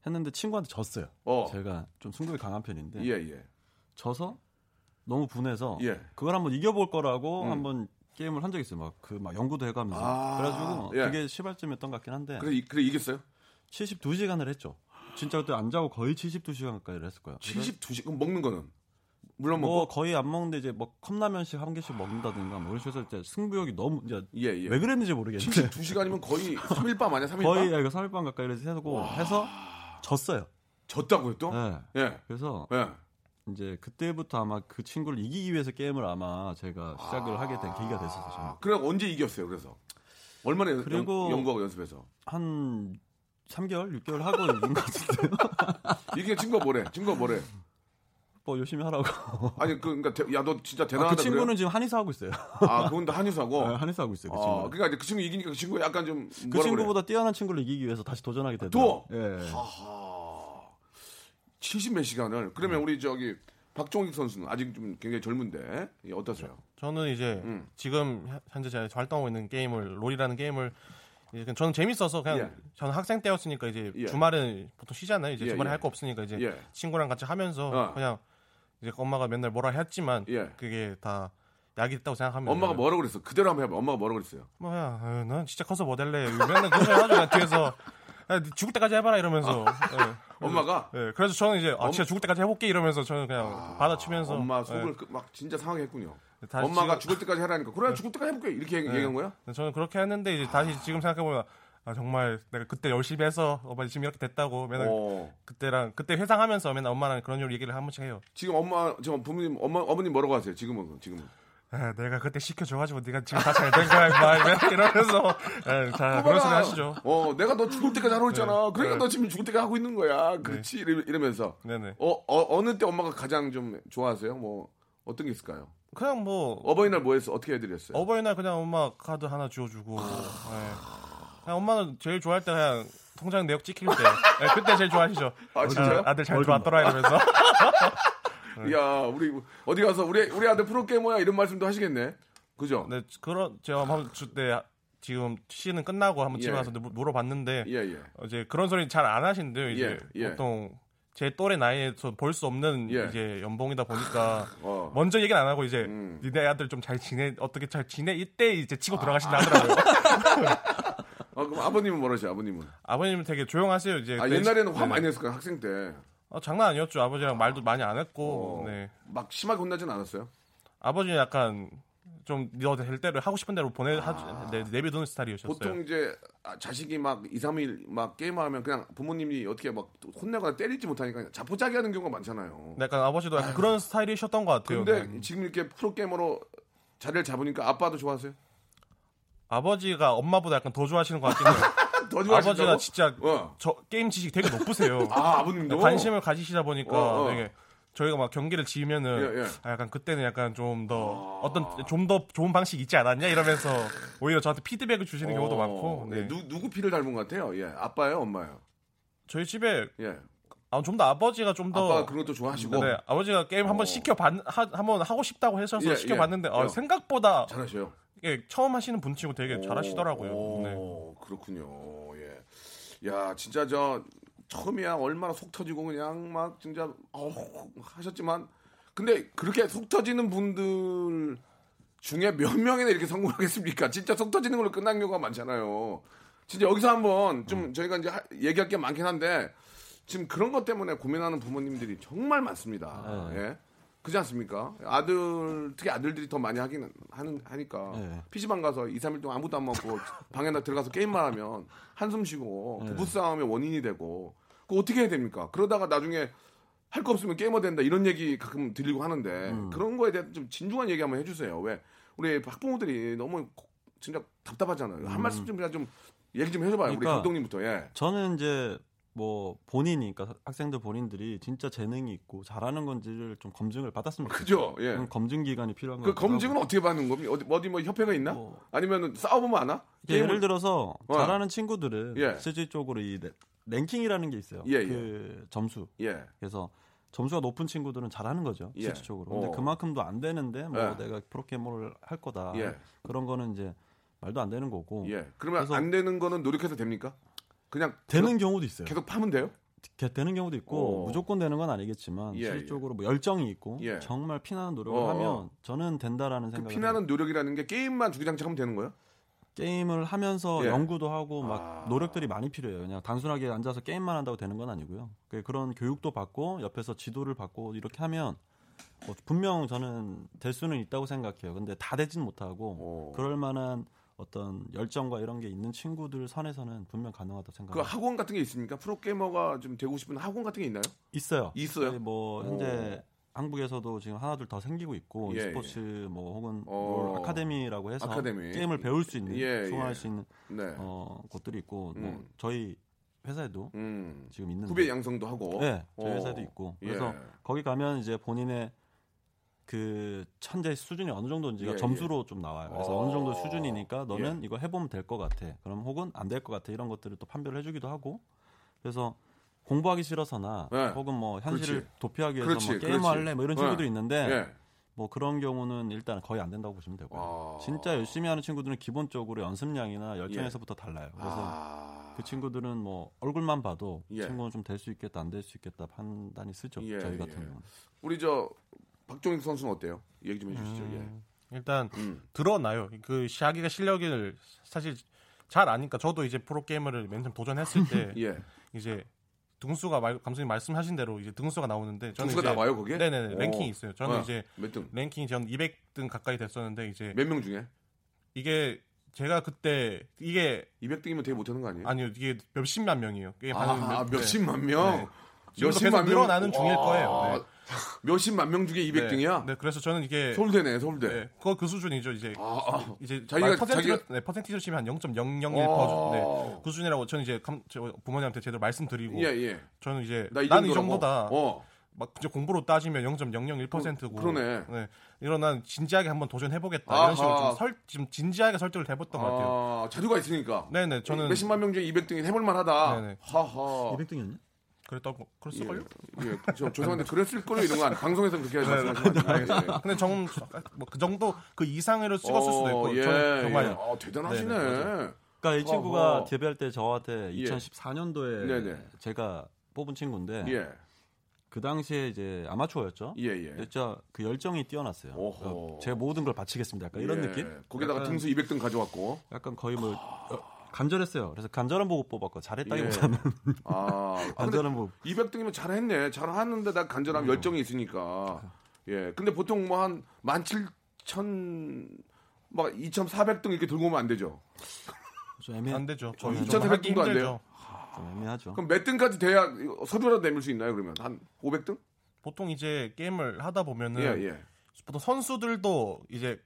F: 했는데 친구한테 졌어요.
A: 어.
F: 제가 좀 승부에 강한 편인데
A: 예, 예,
F: 져서 너무 분해서
A: 예.
F: 그걸 한번 이겨볼 거라고
A: 음.
F: 한번 게임을 한 적이 있어요. 막 그막 연구도 해가면서
A: 아,
F: 그래가지고
A: 예.
F: 그게 시발점이었던 것 같긴 한데
A: 그래, 이- 그래 이겼어요?
F: 72시간을 했죠. 진짜 그때 안 자고 거의 72시간 가까이를 했을 거예요.
A: 72시 그럼 먹는 거는 물론
F: 뭐
A: 먹고.
F: 거의 안 먹는데 이제 뭐 컵라면씩 한 개씩 먹는다든가 뭐 이런 식으로 때 승부욕이 너무 이제
A: 예, 예.
F: 왜 그랬는지 모르겠는데
A: 72시간이면 거의 3일밤 아니야? 3일밤?
F: 거의 이거 3일반 가까이 해서 해서 졌어요.
A: 졌다고요 또?
F: 네.
A: 예,
F: 그래서
A: 예.
F: 이제 그때부터 아마 그 친구를 이기기 위해서 게임을 아마 제가 시작을 하게 된 계기가 됐었어요. 저는.
A: 아, 그래 언제 이겼어요? 그래서 얼마나 연-
F: 그리고-
A: 연, 연구하고 연습해서
F: 한 3개월, 6개월 하고 이긴 것 같은데요.
A: 이게 친구가 뭐래? 친구가 뭐래?
F: 뭐 열심히 하라고.
A: 아니 그 그러니까 야 너 진짜
F: 아,
A: 대단하다
F: 그 친구는
A: 그래요?
F: 지금 한의사 하고 있어요.
A: 아 그건 다 한의사고.
F: 네, 한의사 하고 있어요. 그
A: 아,
F: 친구.
A: 그러니까 이제 그 친구 이기니까 그 친구가 약간
F: 좀그
A: 뭐라
F: 친구보다 뛰어난 친구를 이기기 위해서 다시 도전하게
A: 그래?
F: 되더라고요.
A: 또
F: 예.
A: 하하 70몇 시간을 그러면 우리 저기 박종익 선수는 아직 좀 굉장히 젊은데 예, 어떠세요?
E: 저는 이제
A: 음.
E: 지금 현- 현재 제가 활동하고 있는 게임을 롤이라는 게임을 이제 저는 재밌어서 그냥
A: 예.
E: 저는 학생 때였으니까 이제
A: 예.
E: 주말은 보통 쉬잖아요. 이제
A: 예,
E: 주말에
A: 예.
E: 할거 없으니까 이제
A: 예.
E: 친구랑 같이 하면서
A: 어.
E: 그냥 이제 엄마가 맨날 뭐라 했지만
A: 예.
E: 그게 다 약이 됐다고 생각하면
A: 엄마가 뭐라고 그랬어? 그대로 한번 해봐. 엄마가 뭐라고 그랬어요?
E: 뭐야 아유, 난 진짜 커서 뭐 될래 맨날 그런 거 해가지고 그냥 뒤에서 야, 네 죽을 때까지 해봐라 이러면서. 예.
A: 엄마가
E: 예, 그래서 저는 이제 아,
A: 엄-
E: 진짜 죽을 때까지 해볼게 이러면서 저는 그냥 받아치면서.
A: 엄마 속을
E: 예.
A: 그- 막 진짜 상하게 했군요. 엄마가
E: 지금-
A: 죽을 때까지 하라니까 그래 죽을 때까지 해볼게 이렇게 얘기-
E: 네.
A: 얘기한 거야?
E: 저는 그렇게 했는데 이제 다시 지금 생각해보면 아 정말 내가 그때 열심히 해서 엄마 지금 이렇게 됐다고 맨날
A: 어.
E: 그때랑 그때 회상하면서 맨날 엄마랑 그런 식으로 얘기를 한 번씩 해요.
A: 지금 엄마 지금 부모님 엄마 어머님 뭐라고 하세요? 지금은 지금은
E: 아, 내가 그때 시켜줘가지고 네가 지금 다 잘 된 거야 막 이러면서 예, 자 그런 소리 하시죠.
A: 어, 내가 너 죽을 때까지 하라고 했잖아.
E: 네.
A: 그러니까
E: 네.
A: 너 지금 죽을 때까지 하고 있는 거야. 그렇지. 이러- 이러면서.
E: 네네.
A: 어, 어, 어느 때 엄마가 가장 좀 좋아하세요? 뭐, 어떤 게 있을까요?
E: 그냥 뭐
A: 어버이날 뭐 했어? 어떻게 해드렸어요?
E: 어버이날 그냥 엄마 카드 하나 지워주고 예. 그냥 엄마는 제일 좋아할 때 그냥 통장 내역 찍힐 때 예, 그때 제일 좋아하시죠.
A: 아, 진짜요?
E: 아, 아들 잘 들어왔더라 이러면서 네.
A: 야, 우리, 어디 가서 우리, 우리 아들 프로게이머야 이런 말씀도 하시겠네. 그죠?
E: 네, 그런 제가 한번 그때 지금 시는 끝나고 한번 집에
A: 예.
E: 가서 물- 물어봤는데
A: 예, 예.
E: 어, 이제 그런 소리 잘 안 하신대요. 이제
A: 예, 예.
E: 보통 제 또래 나이에서 볼 수 없는
A: 예.
E: 이제 연봉이다 보니까
A: 어.
E: 먼저 얘기는 안 하고 이제
A: 음.
E: 니네 아들 좀 잘 지내 어떻게 잘 지내 이때 이제 치고 들어가신다 하더라고요.
A: 어, 그럼 아버님은 뭐라세요? 아버님은?
E: 아버님은 되게 조용하세요. 이제
A: 아,
E: 그때
A: 옛날에는 화
E: 네.
A: 많이 냈을 거예요, 학생 때.
E: 어, 장난 아니었죠. 아버지랑 말도 많이 안 했고
A: 어,
E: 네.
A: 막 심하게 혼나진 않았어요?
E: 아버지는 약간 좀너될 대로 하고 싶은 대로 보내 하, 네, 내비두는 스타일이셨어요.
A: 보통 이제 아, 자식이 막 2, 3일 막 게임하면 그냥 부모님이 어떻게 막 혼내거나 때리지 못하니까 자포자기 하는 경우가 많잖아요.
E: 약간 아버지도 약간 그런 스타일이셨던 것 같아요.
A: 근데
E: 네.
A: 지금 이렇게 프로게이머로 자리를 잡으니까 아빠도 좋아하세요?
E: 아버지가 엄마보다 약간 더 좋아하시는 것 같긴 해요.
A: 더 좋아하신다고?
E: 아버지가 진짜
A: 어.
E: 저 게임 지식 되게 높으세요.
A: 아, 아버님도?
E: 관심을 가지시다 보니까
A: 어, 어.
E: 되게 저희가 막 경기를 지으면은
A: 예, 예.
E: 아, 약간 그때는 약간 좀 더 어떤 좀 더 좋은 방식 있지 않았냐 이러면서 오히려 저한테 피드백을 주시는 경우도
A: 어,
E: 많고 네.
A: 예, 누, 누구 피를 닮은 것 같아요? 예, 아빠예요, 엄마예요?
E: 저희 집에
A: 예,
E: 아, 좀 더 아버지가 좀 더
A: 아빠가 그런 것도 좋아하시고
E: 네, 아버지가 게임 한번
A: 어.
E: 시켜 봤 한번 하고 싶다고 하셔서
A: 예,
E: 시켜 봤는데
A: 예.
E: 아,
A: 어.
E: 생각보다
A: 잘하셔요.
E: 예, 처음 하시는 분 치고 되게 잘하시더라고요.
A: 오,
E: 네.
A: 그렇군요. 예. 야, 진짜 저 처음이야 얼마나 속 터지고 그냥 막 진짜 어, 하셨지만 근데 그렇게 속 터지는 분들 중에 몇 명이나 이렇게 성공하겠습니까? 진짜 속 터지는 걸로 끝난 경우가 많잖아요. 진짜 여기서 한번 좀
E: 음.
A: 저희가 이제 하- 얘기할 게 많긴 한데 지금 그런 것 때문에 고민하는 부모님들이 정말 많습니다.
F: 네.
A: 예. 그렇지 않습니까? 아들 특히 아들들이 더 많이 하긴 하는 하니까
F: 네.
A: PC방 가서 2, 3일 동안 아무것도 안 먹고 방에 들어가서 게임만 하면 한숨 쉬고
F: 네.
A: 부부 싸움의 원인이 되고 그거 어떻게 해야 됩니까? 그러다가 나중에 할 거 없으면 게이머 된다 이런 얘기 가끔 들리고 하는데
F: 음.
A: 그런 거에 대해 좀 진중한 얘기 한번 해주세요. 왜 우리 학부모들이 너무 고- 진짜 답답하잖아요. 한 말씀 좀 그냥 좀 얘기 좀 해줘봐요. 우리
F: 음. 그러니까
A: 감독님부터. 예.
F: 저는 이제 뭐 본인이 그러니까 학생들 본인들이 진짜 재능이 있고 잘하는 건지를 좀 검증을 받았으면
A: 그죠? 예.
F: 검증 기간이 필요한 것
A: 그. 검증은 어떻게 받는 겁니까? 어디, 어디 뭐 협회가 있나?
F: 뭐.
A: 아니면 싸워보면 아나?
F: 예를 들어서
A: 어.
F: 잘하는 친구들은
A: 예.
F: 실질적으로 이 랭- 랭킹이라는 게 있어요.
A: 예,
F: 그 점수.
A: 예.
F: 그래서 점수가 높은 친구들은 잘하는 거죠.
A: 예.
F: 실질적으로. 근데
A: 어.
F: 그만큼도 안 되는데 뭐
A: 예.
F: 내가 프로게이머를 할 거다.
A: 예.
F: 그런 거는 이제 말도 안 되는 거고.
A: 예. 그러면 안 되는 거는 노력해서 됩니까? 그냥
F: 되는
A: 계속,
F: 경우도 있어요.
A: 계속 파면 돼요?
F: 게- 되는 경우도 있고
A: 어.
F: 무조건 되는 건 아니겠지만
A: 예,
F: 실질적으로 뭐 열정이 있고
A: 예.
F: 정말 피나는 노력을
A: 어,
F: 하면
A: 어.
F: 저는 된다라는
A: 그
F: 생각을
A: 피나는 노력이라는 게 게임만 주기장창 하면 되는 거예요?
F: 게임을 하면서
A: 예.
F: 연구도 하고 막
A: 아.
F: 노력들이 많이 필요해요. 그냥 단순하게 앉아서 게임만 한다고 되는 건 아니고요. 그- 그런 교육도 받고 옆에서 지도를 받고 이렇게 하면 뭐 분명 저는 될 수는 있다고 생각해요. 근데 다 되진 못하고
A: 오.
F: 그럴 만한 어떤 열정과 이런 게 있는 친구들 선에서는 분명 가능하다고
A: 그
F: 생각해요.
A: 학원 같은 게 있습니까? 프로게이머가 좀 되고 싶은 학원 같은 게 있나요?
F: 있어요.
A: 있어요?
F: 뭐 현재 한국에서도 지금 하나둘 더 생기고 있고
A: 예,
F: 스포츠 뭐 혹은
A: 어.
F: 뭘 아카데미라고 해서
A: 아카데미.
F: 게임을 배울 수 있는
A: 예,
F: 수강할
A: 예.
F: 수 있는
A: 네.
F: 어, 곳들이 있고 뭐
A: 음.
F: 저희 회사에도
A: 음.
F: 지금 있는데
A: 후배 양성도 하고.
F: 네, 저희
A: 어.
F: 회사도 있고
A: 예.
F: 그래서 거기 가면 이제 본인의 그 천재 수준이 어느 정도인지가
A: 예,
F: 점수로 좀 나와요. 그래서
A: 어.
F: 어느 정도 수준이니까 너는 이거 해보면 될 것 같아. 그럼 혹은 안 될 것 같아 이런 것들을 또 판별을 해주기도 하고 그래서 공부하기 싫어서나
A: 네.
F: 혹은 뭐 현실을
A: 그렇지.
F: 도피하기 위해서
A: 그렇지,
F: 뭐 게임
A: 그렇지.
F: 할래 뭐 이런 친구들이
A: 네.
F: 있는데
A: 예.
F: 뭐 그런 경우는 일단 거의 안 된다고 보시면 되고요.
A: 아.
F: 진짜 열심히 하는 친구들은 기본적으로 연습량이나 열정에서부터 달라요. 그래서
A: 아.
F: 그 친구들은 뭐 얼굴만 봐도
A: 예.
F: 친구는 좀 될 수 있겠다 안 될 수 있겠다 판단이 쓰죠.
A: 예,
F: 저희 같은
A: 예.
F: 경우는.
A: 우리 저 박종익 선수는 어때요? 얘기 좀 해주시죠.
E: 음, 일단
A: 예. 음.
E: 드러나요. 그 샤기가 실력을 사실 잘 아니까 저도 이제 프로 게이머를 맨 처음 도전했을 때
A: 예.
E: 이제 등수가 말, 감독님 말씀하신 대로 이제 등수가 나오는데 저는
A: 등수가
E: 이제
A: 나와요, 거기에?
E: 네네네
A: 오.
E: 랭킹이 있어요. 저는
A: 어,
E: 이제
A: 몇 등?
E: 랭킹이 전 200등 가까이 됐었는데 이제
A: 몇 명 중에?
E: 이게 제가 그때 이게
A: 200등이면 되게 못하는 거 아니에요?
E: 아니요 이게 몇십만 명이에요.
A: 아,
E: 몇-
A: 몇십만 명.
E: 네. 지금도 계속 늘어나는 중일 거예요. 네.
A: 몇십만 명 중에 200등이야?
E: 네, 네, 그래서 저는 이게
A: 서울대네, 서울대.
E: 네, 그거 그 수준이죠. 이제
A: 아, 아.
E: 이제
A: 자기가-
E: 퍼센티로
A: 자기가-
E: 네, 퍼센티로 치면 한 0.001%.
A: 어.
E: 네, 그 수준이라고 저는 이제 감, 저 부모님한테 제대로 말씀드리고
A: 예, 예.
E: 저는 이제
A: 나 이
E: 나는 이? 정도다.
A: 어.
E: 막 이제 공부로 따지면 0.001%고.
A: 그- 그러네.
E: 네. 이런 난 진지하게 한번 도전해 보겠다
A: 아하.
E: 이런 식으로 좀, 설, 좀 진지하게 설득을 해 봤던 것 같아요.
A: 아, 자료가 있으니까.
E: 네 네 저는
A: 몇십만 명 중에 200등이 해볼 만 하다.
E: 네네.
A: 하하.
F: 200등이었냐?
E: 그랬다고 그랬을걸요?
A: 예, 예. 저, 죄송한데 그랬을 거로 이런 거 아니 방송에서 그렇게
E: 네,
A: 말씀하시면 안 돼요.
E: 근데 정뭐그 정도 그 이상으로 찍었을 수도 있고
A: 예,
E: 저는 정말
A: 예. 어, 대단하시네.
E: 네네, 맞아요.
F: 그러니까 이 친구가
A: 어허.
F: 데뷔할 때 저한테
A: 예.
F: 2014년도에
A: 네네.
F: 제가 뽑은 친구인데
A: 예,
F: 그 당시에 이제 아마추어였죠.
A: 예, 예.
F: 진짜 그 열정이 뛰어났어요. 어, 제가 모든 걸 바치겠습니다. 약간 이런
A: 예.
F: 느낌?
A: 거기다가 등수 200등 가져왔고.
F: 약간 거의 뭐 어, 간절했어요. 그래서 간절한 보고 뽑았고 잘했다기보다는
A: 아, 근데
F: 간절한 보고
A: 200등이면 잘했네. 잘하는데 나 간절함 열정이 있으니까. 예. 근데 보통 뭐 한 17,000, 막 2,400등 이렇게 들고 오면 안 되죠.
F: 좀 애매
E: 안 되죠.
F: 저는
E: 저는
A: 2,400
E: 하기
A: 등도 안
E: 힘들죠.
A: 돼요?
F: 좀 애매하죠.
A: 그럼 몇 등까지 돼야 서류라도 내밀 수 있나요, 그러면? 한 500등?
E: 보통 이제 게임을 하다 보면은
A: 예, 예.
E: 보통 선수들도 이제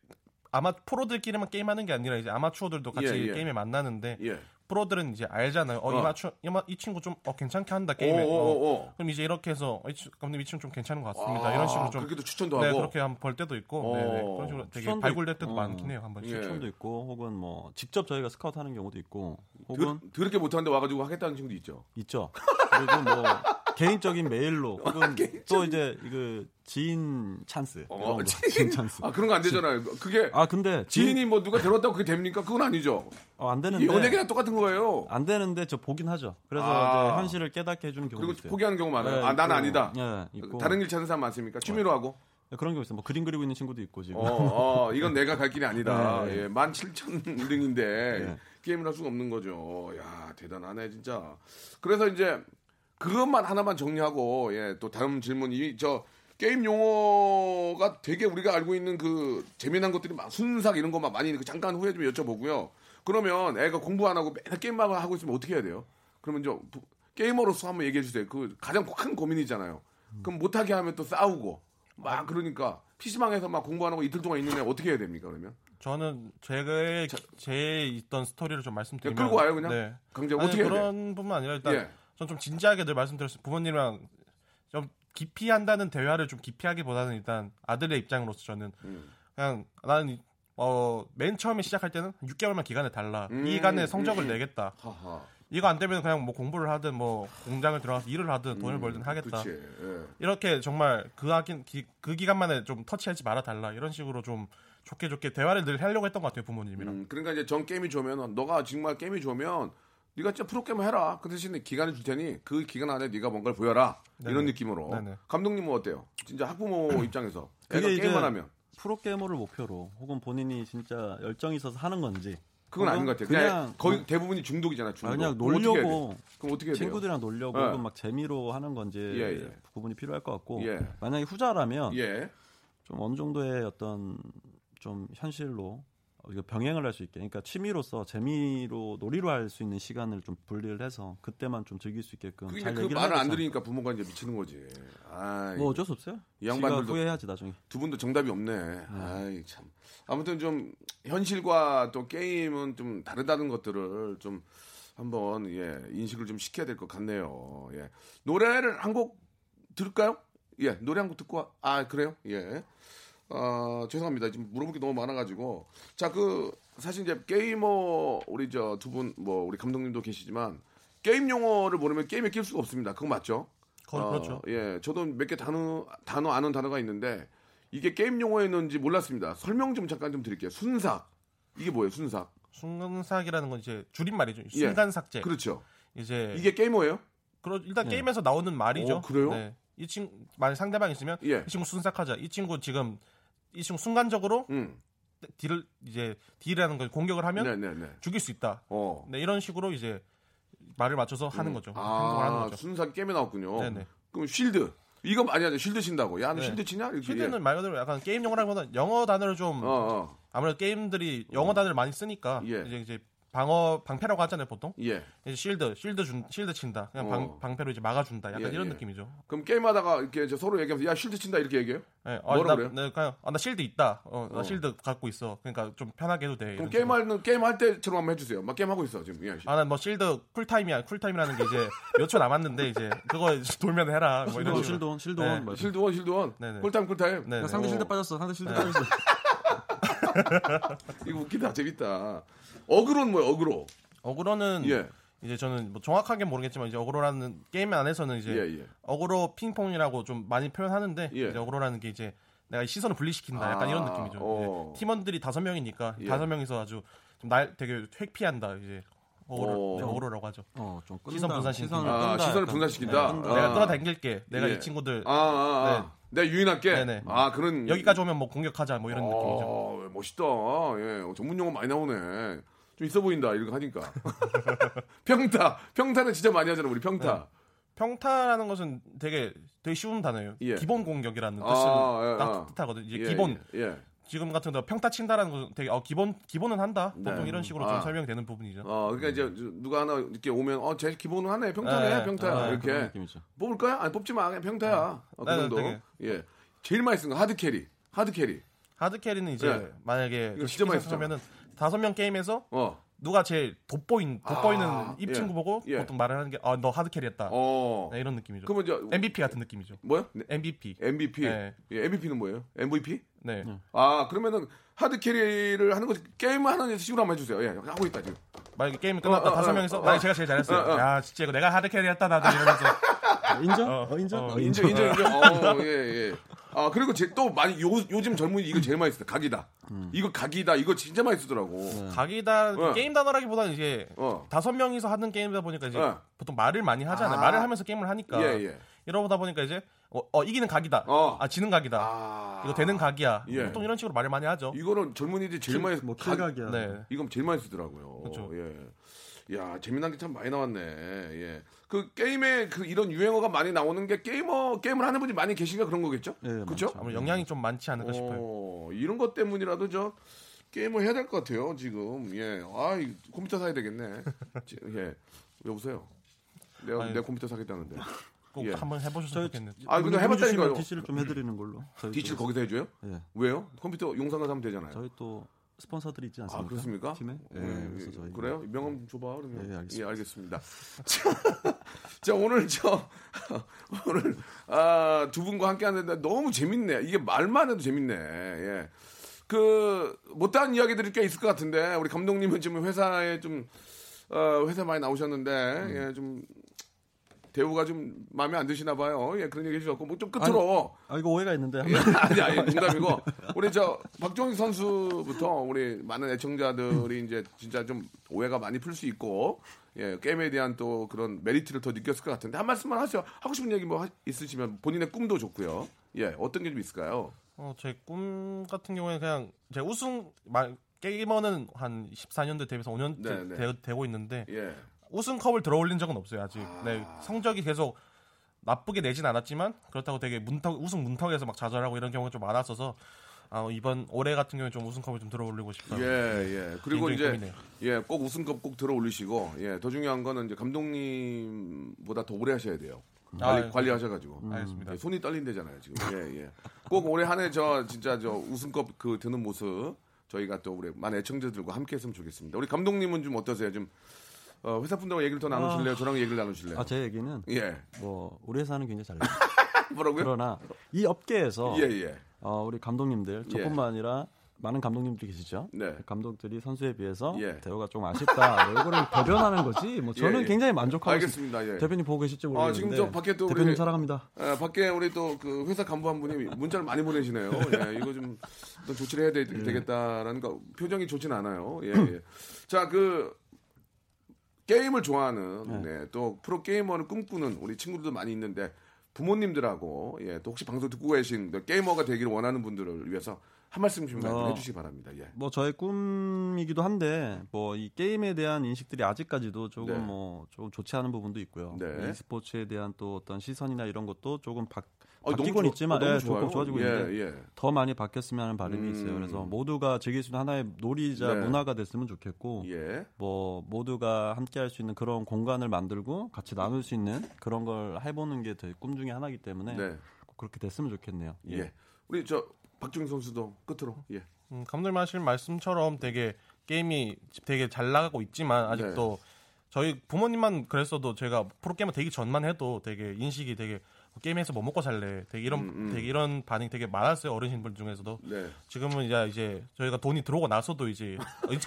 E: 아마 프로들끼리만 게임하는 게 아니라 이제 아마추어들도 같이
A: 예, 예.
E: 게임에 만나는데
A: 예.
E: 프로들은 이제 알잖아요. 어,
A: 어.
E: 이, 마추, 이, 마- 이 친구 좀 어, 괜찮게 한다 게임에. 어.
A: 오오오오.
E: 그럼 이제 이렇게 해서 어, 이 친- 감독님 이 친구 좀 괜찮은 것 같습니다.
A: 아,
E: 이런 식으로 좀
A: 그렇게도 추천도
E: 네,
A: 하고.
E: 그렇게 한번 벌 때도 있고
A: 어.
E: 네, 네. 그런 식으로 되게
F: 추천도
E: 발굴될
F: 있-
E: 때도
F: 어.
E: 많긴 해요. 한 번씩.
A: 예.
F: 추천도 있고 혹은 뭐 직접 저희가 스카우트하는 경우도 있고
A: 드,
F: 혹은
A: 더럽게 못하는데 와가지고 하겠다는 친구도 있죠.
F: 있죠. 그리고 뭐 개인적인 메일로 혹은 또 이제 그 지인 찬스
A: 어,
F: 거.
A: 지인.
F: 찬스.
A: 아, 그런 거 안 되잖아요. 그게
F: 아 근데
A: 지인이 뭐 누가 데려왔다고 그게 됩니까? 그건 아니죠.
F: 어, 안 되는데
A: 연예계랑 똑같은 거예요.
F: 안 되는데 저 보긴 하죠. 그래서
A: 아.
F: 이제 현실을 깨닫게 해주는 경우도
A: 그리고
F: 있어요.
A: 포기하는 경우 많아요.
F: 네,
A: 아,
F: 있고.
A: 아니다.
F: 예, 있고
A: 다른 일 찾는 사람 많습니까? 취미로 하고.
F: 네, 그런 경우 있어요. 뭐 그림 그리고 있는 친구도 있고 지금.
A: 어, 어, 이건 내가 갈 길이 아니다.
F: 네, 네.
A: 예, 17,000등인데
F: 네.
A: 게임을 할 수가 없는 거죠. 야, 대단하네, 진짜. 그래서 이제 그것만 하나만 정리하고 예, 또 다음 질문 이 저 게임 용어가 되게 우리가 알고 있는 그 재미난 것들이 막 순삭 이런 것만 많이 있는 거 잠깐 후에 좀 여쭤보고요. 그러면 애가 공부 안 하고 맨날 게임만 하고 있으면 어떻게 해야 돼요? 그러면 좀 부- 게이머로서 한번 얘기해 주세요. 그 가장 큰 고민이잖아요. 그럼 못하게 하면 또 싸우고 막 그러니까 PC방에서 막 공부 안 하고 이틀 동안 있는 애 어떻게 해야 됩니까 그러면?
E: 저는 제가 제 있던 스토리를 좀 말씀드리면
A: 끌고 와요, 그냥?
E: 네.
A: 강제
E: 아니,
A: 어떻게 해야 돼?
E: 그런 뿐만 아니라 일단
A: 예.
E: 전 좀 진지하게 늘 말씀드렸어요. 부모님이랑 좀 깊이 한다는 대화를 좀 깊이 하기보다는 일단 아들의 입장으로서 저는
A: 음.
E: 그냥 나는 어, 맨 처음에 시작할 때는 6개월만 기간을 달라.
A: 음,
E: 이 기간에 성적을
A: 음.
E: 내겠다.
A: 하하.
E: 이거 안 되면 그냥 뭐 공부를 하든 뭐 공장을 들어가서 일을 하든 돈을 벌든 하겠다.
A: 그치. 예.
E: 이렇게 정말 그 하긴 기, 그 기간만에 좀 터치하지 말아 달라. 이런 식으로 좀 좋게 좋게 대화를 늘 하려고 했던 것 같아요 부모님이랑.
A: 음, 그러니까 이제 전 게임이 좋으면 너가 정말 게임이 좋으면 네가 진짜 프로게이머 해라. 그 대신에 기간을 줄 테니 그 기간 안에 네가 뭔가를 보여라.
E: 네네.
A: 이런 느낌으로.
E: 네네.
A: 감독님은 어때요? 진짜 학부모 입장에서
F: 그게
A: 애가 게임만 하면
F: 프로게이머를 목표로 혹은 본인이 진짜 열정이 있어서 하는 건지
A: 그건 아닌 것 같아요. 그냥,
F: 그냥
A: 거의 대부분이 중독이잖아.
F: 아,
A: 중독.
F: 그냥
A: 그럼 어떻게 해야 돼?
F: 놀려고
A: 그럼 어떻게?
F: 친구들이랑 놀려고
A: 예.
F: 막 재미로 하는 건지
A: 예, 예.
F: 부분이 필요할 것 같고
A: 예.
F: 만약에 후자라면
A: 예.
F: 좀 어느 정도의 어떤 좀 현실로 병행을 할 수 있게 그러니까 취미로서 재미로 놀이로 할 수 있는 시간을 좀 분리를 해서 그때만 좀 즐길 수 있게끔 잘
A: 그
F: 얘기를
A: 말을 안. 들으니까 부모가 이제 미치는 거지. 아,
F: 뭐 어쩔 수 없어요.
A: 이 양반들도
F: 후회해야지 나중에.
A: 두 분도 정답이 없네. 아이 참. 아무튼 좀 현실과 또 게임은 좀 다르다는 것들을 좀 한번 예 인식을 좀 시켜야 될 것 같네요. 예 노래를 한 곡 들을까요? 예 노래 한 곡 듣고 와- 아 그래요? 예. 어, 죄송합니다. 지금 물어볼 게 너무 많아가지고. 자, 그, 사실 이제 게이머, 우리 저 두 분, 뭐, 우리 감독님도 계시지만, 게임 용어를 모르면 게임에 낄 수가 없습니다. 그거 맞죠?
E: 거의
A: 어,
E: 그렇죠.
A: 예, 저도 몇 개 단어, 단어 아는 단어가 있는데, 이게 게임 용어였는지 몰랐습니다. 설명 좀 잠깐 좀 드릴게요. 순삭. 이게 뭐예요, 순삭?
E: 순간삭이라는 건 이제 줄임말이죠.
A: 예.
E: 순간 삭제.
A: 그렇죠.
E: 이제
A: 이게 게이머예요?
E: 그러, 일단
F: 네.
E: 게임에서 나오는 말이죠.
A: 어, 그래요?
E: 네. 이 친구 만약 상대방 있으면
A: 예.
E: 이 친구 순삭하자. 이 친구 지금 이 친구 순간적으로
A: 음.
E: 딜을 이제 딜이라는 걸 공격을 하면
A: 네네네.
E: 죽일 수 있다.
A: 어.
E: 네, 이런 식으로 이제 말을 맞춰서 하는 거죠. 행동을 하는
A: 아,
E: 거죠.
A: 순삭 게임에 나왔군요.
E: 네네.
A: 그럼 shield. 이거 많이 하죠. shield 친다고. 야, 너
E: 네.
A: shield 치냐? 이렇게.
E: shield는 말 그대로 약간 게임 용어라기보다 영어 단어를 좀
A: 예. 어, 어.
E: 아무래도 게임들이 영어 단어를 많이 쓰니까
A: 예.
E: 이제 이제 방어 방패라고 하잖아요 보통
A: 예.
E: 이제 shield shield 준 shield 친다 그냥
A: 어.
E: 방, 방패로 이제 막아준다 약간
A: 예,
E: 이런
A: 예.
E: 느낌이죠.
A: 그럼 게임하다가 이렇게 저 서로 얘기하면서 야, shield 친다 이렇게 얘기해요?
E: 네,
A: 뭐라
E: 나,
A: 그래요?
E: 네, 그냥 아, 나 shield 있다. 어, 나
A: 어.
E: shield 갖고 있어. 그러니까 좀 편하게 해도 돼.
A: 그럼. 게임하는 게임 할 때처럼 한번 해주세요. 막 게임 하고 있어 지금. 예.
E: 아, 난 뭐 shield cool time이야. cool time이라는 게 이제 몇 초 남았는데 이제 그거 돌면 해라. 뭐 이런.
F: shield on, shield on.
E: 네.
A: shield on shield on.
E: 네네.
A: cool time cool time.
E: 네,
F: 야,
E: 네.
F: 상대
A: 어.
F: shield 빠졌어. 상대 shield 빠졌어.
A: 이거 웃기다 재밌다. 어그로는 뭐야 어그로?
E: 어그로는
A: 예.
E: 이제 저는 뭐 정확하게 모르겠지만 이제 어그로라는 게임 안에서는 이제
A: 예, 예.
E: 어그로 핑퐁이라고 좀 많이 표현하는데
A: 예.
E: 이제 어그로라는 게 이제 내가 시선을 분리시킨다. 약간
A: 아,
E: 이런 느낌이죠.
A: 어.
E: 팀원들이 다섯 명이니까
A: 예.
E: 다섯 명이서 아주 좀날 되게 회피한다. 이제 어그로
A: 어.
E: 네, 어그로라고 하죠.
F: 어, 좀 끈다.
E: 시선 분산시키는
F: 시선을
A: 아,
F: 끈다.
A: 시선을. 분산시킨다?
F: 네.
A: 아.
E: 내가 끌어당길게. 내가
A: 예.
E: 이 친구들
A: 아, 아, 아. 내가 유인할게.
E: 네네.
A: 아 그런
E: 여기까지 오면 뭐 공격하자 뭐 이런 느낌이죠.
A: 어, 멋있다. 예, 전문 용어 많이 나오네. 좀 있어 보인다. 이렇게 하니까. 평타. 평타는 진짜 많이 하잖아. 우리 평타.
E: 네. 평타라는 것은 되게 되게 쉬운 단어예요.
A: 예.
E: 기본 공격이라는
A: 아,
E: 뜻을
A: 예,
E: 딱
A: 아.
E: 뜻하거든요. 이제
A: 예,
E: 기본
A: 예. 예.
E: 지금 같은 거 평타 친다라는 것은 되게 어, 기본 기본은 한다. 보통
A: 네.
E: 이런 식으로
A: 아.
E: 좀 설명이 되는 부분이죠.
A: 어, 그러니까 이제 누가 하나 이렇게 오면 어, 제 기본은 하네. 평타네.
E: 네.
A: 평타.
E: 아,
A: 이렇게. 뽑을 거야? 아니, 뽑지 마. 그냥 평타야. 어, 그
E: 네,
A: 정도.
E: 되게.
A: 예. 제일 많이 쓰는 거 hard carry.
E: hard carry. hard carry는 이제
A: 네.
E: 만약에
A: 이거 진짜 많이 쓰잖아.
E: 하면은 다섯 명 게임에서
A: 어.
E: 누가 제일 돋보인 돋보이는
A: 아,
E: 입
A: 예.
E: 친구 보고
A: 예.
E: 보통 말을 하는 게 아 너 hard carry했다.
A: 어.
E: 네, 이런 느낌이죠.
A: 그러면 이제
E: MVP 같은 느낌이죠.
A: 뭐요? 네.
E: MVP.
A: MVP.
E: 네.
A: 예, MVP는 뭐예요? MVP?
E: 네.
A: 아, 그러면은 hard carry를 하는 거 게임 하는 식으로 한번 해주세요. 예, 하고 있다 지금.
E: 만약에 끝났다
A: 어, 어,
E: 다섯
A: 어,
E: 명이서
A: 어,
E: 만약
A: 어.
E: 제가 제일 잘했어요.
A: 어, 어.
E: 야 진짜 이거 내가 hard carry했다 나도 이러면서
F: 인정?
E: 어,
F: 어, 인정?
E: 어,
F: 어,
A: 인정, 인정, 인정. 어, 예, 예. 아, 그리고 제, 또 많이, 요, 요즘 젊은이 이거 제일 많이 쓰다. 각이다. 이거 각이다. 이거 진짜 많이 쓰더라고.
E: 각이다
A: 어.
E: 게임 단어라기보다는 이제
A: 어.
E: 다섯 명이서 하는 게임이다 보니까 이제
A: 어.
E: 보통 말을 많이 하잖아요.
A: 아.
E: 말을 하면서 게임을 하니까
A: 예, 예.
E: 이러다 보니까 이제 어, 어, 이기는 각이다.
A: 어.
E: 아 지는 각이다.
A: 아.
E: 이거 되는 각이야.
A: 예.
E: 보통 이런 식으로 말을 많이 하죠.
A: 이거는 젊은이들이 제일 많이
F: 뭐
A: 각-
F: 킬각이야.
E: 네.
A: 이건 제일 많이 쓰더라고요.
E: 그렇죠.
A: 예. 야, 재미난 게 참 많이 나왔네. 예. 그 게임에 그 이런 유행어가 많이 나오는 게 게이머 게임을 하는 분이 많이 계신가 그런 거겠죠?
F: 예,
A: 그렇죠?
E: 아무 영향이 좀 많지 않을까 싶어요.
A: 어, 이런 것 때문이라도 저 게임을 해야 될 것 같아요. 지금 예, 아이 컴퓨터 사야 되겠네. 지- 예, 여보세요. 내가
E: 아니,
A: 내 컴퓨터 사겠다는데.
E: 꼭
A: 예.
E: 한번 해보셨으면 좋겠네요.
A: 아 근데 해봤다니까요.
F: DC를 좀 해드리는 걸로. 또-
A: 거기서 해줘요?
F: 예.
A: 왜요? 컴퓨터 용산 가서 하면 되잖아요.
F: 저희 또 스폰서들이 있지 않습니까?
A: 아 그렇습니까?
F: 팀에? 예,
A: 예,
F: 그래서 저희
A: 그래요? 명함 좀 줘봐 그러면.
F: 예, 알겠습니다.
A: 예, 알겠습니다. 자, 자, 오늘 저 오늘 아, 두 분과 함께 하는데 너무 재밌네. 이게 말만 해도 재밌네. 예. 그 못다한 이야기들이 꽤 있을 것 같은데 우리 감독님은 지금 회사에 좀 어, 회사 많이 나오셨는데
F: 음.
A: 예, 좀 대우가 좀 마음에 안 드시나 봐요. 예, 그런 얘기 해주셨고 뭐 좀 끝으로
F: 아 이거 오해가 있는데
A: 예, 아니, 아니, 농담이고. 우리 저, 박종희 선수부터 우리 많은 애청자들이 이제 진짜 좀 오해가 많이 풀 수 있고, 예, 게임에 대한 또 그런 메리트를 더 느꼈을 것 같은데, 한 말씀만 하세요. 하고 싶은 얘기 뭐 하- 있으시면 본인의 꿈도 좋고요. 예, 어떤 게 좀 있을까요?
E: 어, 제 꿈 같은 경우에는 그냥 제 우승 말 게이머는 한 14년도 데뷔해서 5년
A: 네, 네.
E: 되, 되고 있는데
A: 예.
E: 우승컵을 들어올린 적은 없어요 아직. 네, 성적이 계속 나쁘게 내진 않았지만 그렇다고 되게 문턱 우승 문턱에서 막 좌절하고 이런 경우가 좀 많았어서 아, 이번 올해 같은 경우에 좀 우승컵을 좀 들어올리고 싶어요.
A: 예, 예. 그리고 이제. 예, 꼭 우승컵 꼭 들어 올리시고, 예, 더 중요한 거는 이제 감독님보다 더 오래 하셔야 돼요. 관리,
E: 아,
A: 관리하셔가지고.
E: 알겠습니다.
A: 예, 손이 떨린대잖아요 지금. 예, 예. 꼭 올해 한 해 저 진짜 저 우승컵 그 드는 모습 저희가 또 우리 많은 애청자들과 함께했으면 좋겠습니다. 우리 감독님은 좀 어떠세요? 좀 어, 회사 분들하고 얘기를 더 나누실래요? 저랑 얘기를 나누실래요?
F: 아 제 얘기는
A: 예.
F: 뭐 우리 회사는 굉장히 잘해요.
A: 뭐라고요?
F: 그러나 이 업계에서
A: 예, 예.
F: 어, 우리 감독님들 저뿐만 아니라 많은 감독님들이 계시죠.
A: 네.
F: 감독들이 선수에 비해서
A: 예.
F: 대우가 좀 아쉽다. 뭐 이거를 배변하는 거지. 뭐 저는
A: 예, 예.
F: 굉장히 만족하고
A: 알겠습니다. 예.
F: 있습니다. 대표님 보고 계실지
A: 아,
F: 모르겠는데.
A: 지금 저 밖에 또
F: 대표님
A: 우리
F: 사랑합니다.
A: 아, 밖에 우리 또 그 회사 간부 한 분이 문자를 많이 보내시네요. 예, 이거 좀또 조치를 해야 되, 겠다라는 거 표정이 좋진 않아요. 예, 예. 자, 그 게임을 좋아하는 네, 또 프로 게이머를 꿈꾸는 우리 친구들도 많이 있는데 부모님들하고 예, 또 혹시 방송 듣고 계신 또 게이머가 되기를 원하는 분들을 위해서 한 말씀 좀
F: 어.
A: 해주시기 바랍니다. 예.
F: 뭐 저의 꿈이기도 한데 뭐 이 게임에 대한 인식들이 아직까지도 조금
A: 네.
F: 뭐 조금 좋지 않은 부분도 있고요.
A: 네.
F: 이 스포츠에 대한 또 어떤 시선이나 이런 것도 조금 바, 바뀌곤
A: 좋-
F: 있지만
A: 어, 너무
F: 예,
A: 좋아요.
F: 조금 좋아지고
A: 예,
F: 있는데
A: 예.
F: 더 많이 바뀌었으면 하는 바람이
A: 음.
F: 있어요. 그래서 모두가 즐길 수 있는 하나의 놀이자
A: 네.
F: 문화가 됐으면 좋겠고
A: 예.
F: 뭐 모두가 함께 할 수 있는 그런 공간을 만들고 같이 나눌 수 있는 그런 걸 해보는 게 제 꿈 중에 하나이기 때문에
A: 네.
F: 꼭 그렇게 됐으면 좋겠네요.
A: 예. 우리 저 박중희 선수도 끝으로 예.
E: 음, 감독님 하신 말씀처럼 되게 게임이 되게 잘 나가고 있지만 아직도
A: 네.
E: 저희 부모님만 그랬어도 제가 프로게이머 되기 전만 해도 되게 인식이 되게 게임에서 뭐 먹고 살래 되게 이런
A: 음, 음.
E: 되게 이런 반응이 되게 많았어요 어르신분 중에서도
A: 네.
E: 지금은 이제 이제 저희가 돈이 들어오고 나서도 이제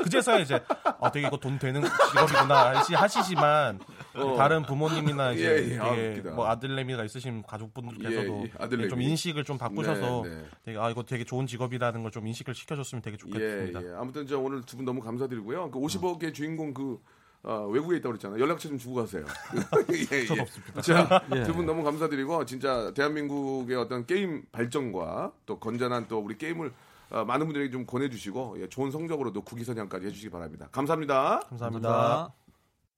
E: 그제서야 이제 아 되게 이거 돈 되는 직업이구나 하시- 하시지만
A: 어.
E: 다른 부모님이나 이제
A: 예, 예. 아,
E: 되게
A: 웃기다.
E: 뭐 아들내미가 있으신 가족분들께서도
A: 예, 예.
E: 좀 인식을 좀 바꾸셔서
A: 네, 네.
E: 되게 아 이거 되게 좋은 직업이라는 걸 좀 인식을 시켜줬으면 되게
A: 예,
E: 좋겠습니다.
A: 예. 아무튼 저 오늘 두 분 너무 감사드리고요. 그
E: 음.
A: 50억의 주인공 그 어, 외국에 있다고 그랬잖아요. 연락처 좀 주고 가세요. 예, 예.
E: 없습니다.
A: 자,
F: 예.
A: 두분 너무 감사드리고 진짜 대한민국의 어떤 게임 발전과 또 건전한 또 우리 게임을 어, 많은 분들에게 좀 권해주시고 예, 좋은 성적으로도 국위선양까지 해주시기 바랍니다. 감사합니다.
E: 감사합니다.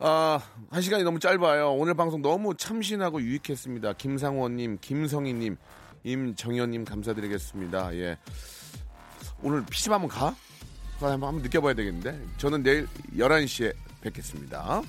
A: 아, 한 시간이 너무 짧아요. 오늘 방송 너무 참신하고 유익했습니다. 김상원님, 김성희님, 임정현님 감사드리겠습니다. 예. 오늘 PC방 한번 가? 가 한번, 한번 느껴봐야 되겠는데. 저는 내일 11시에 뵙겠습니다.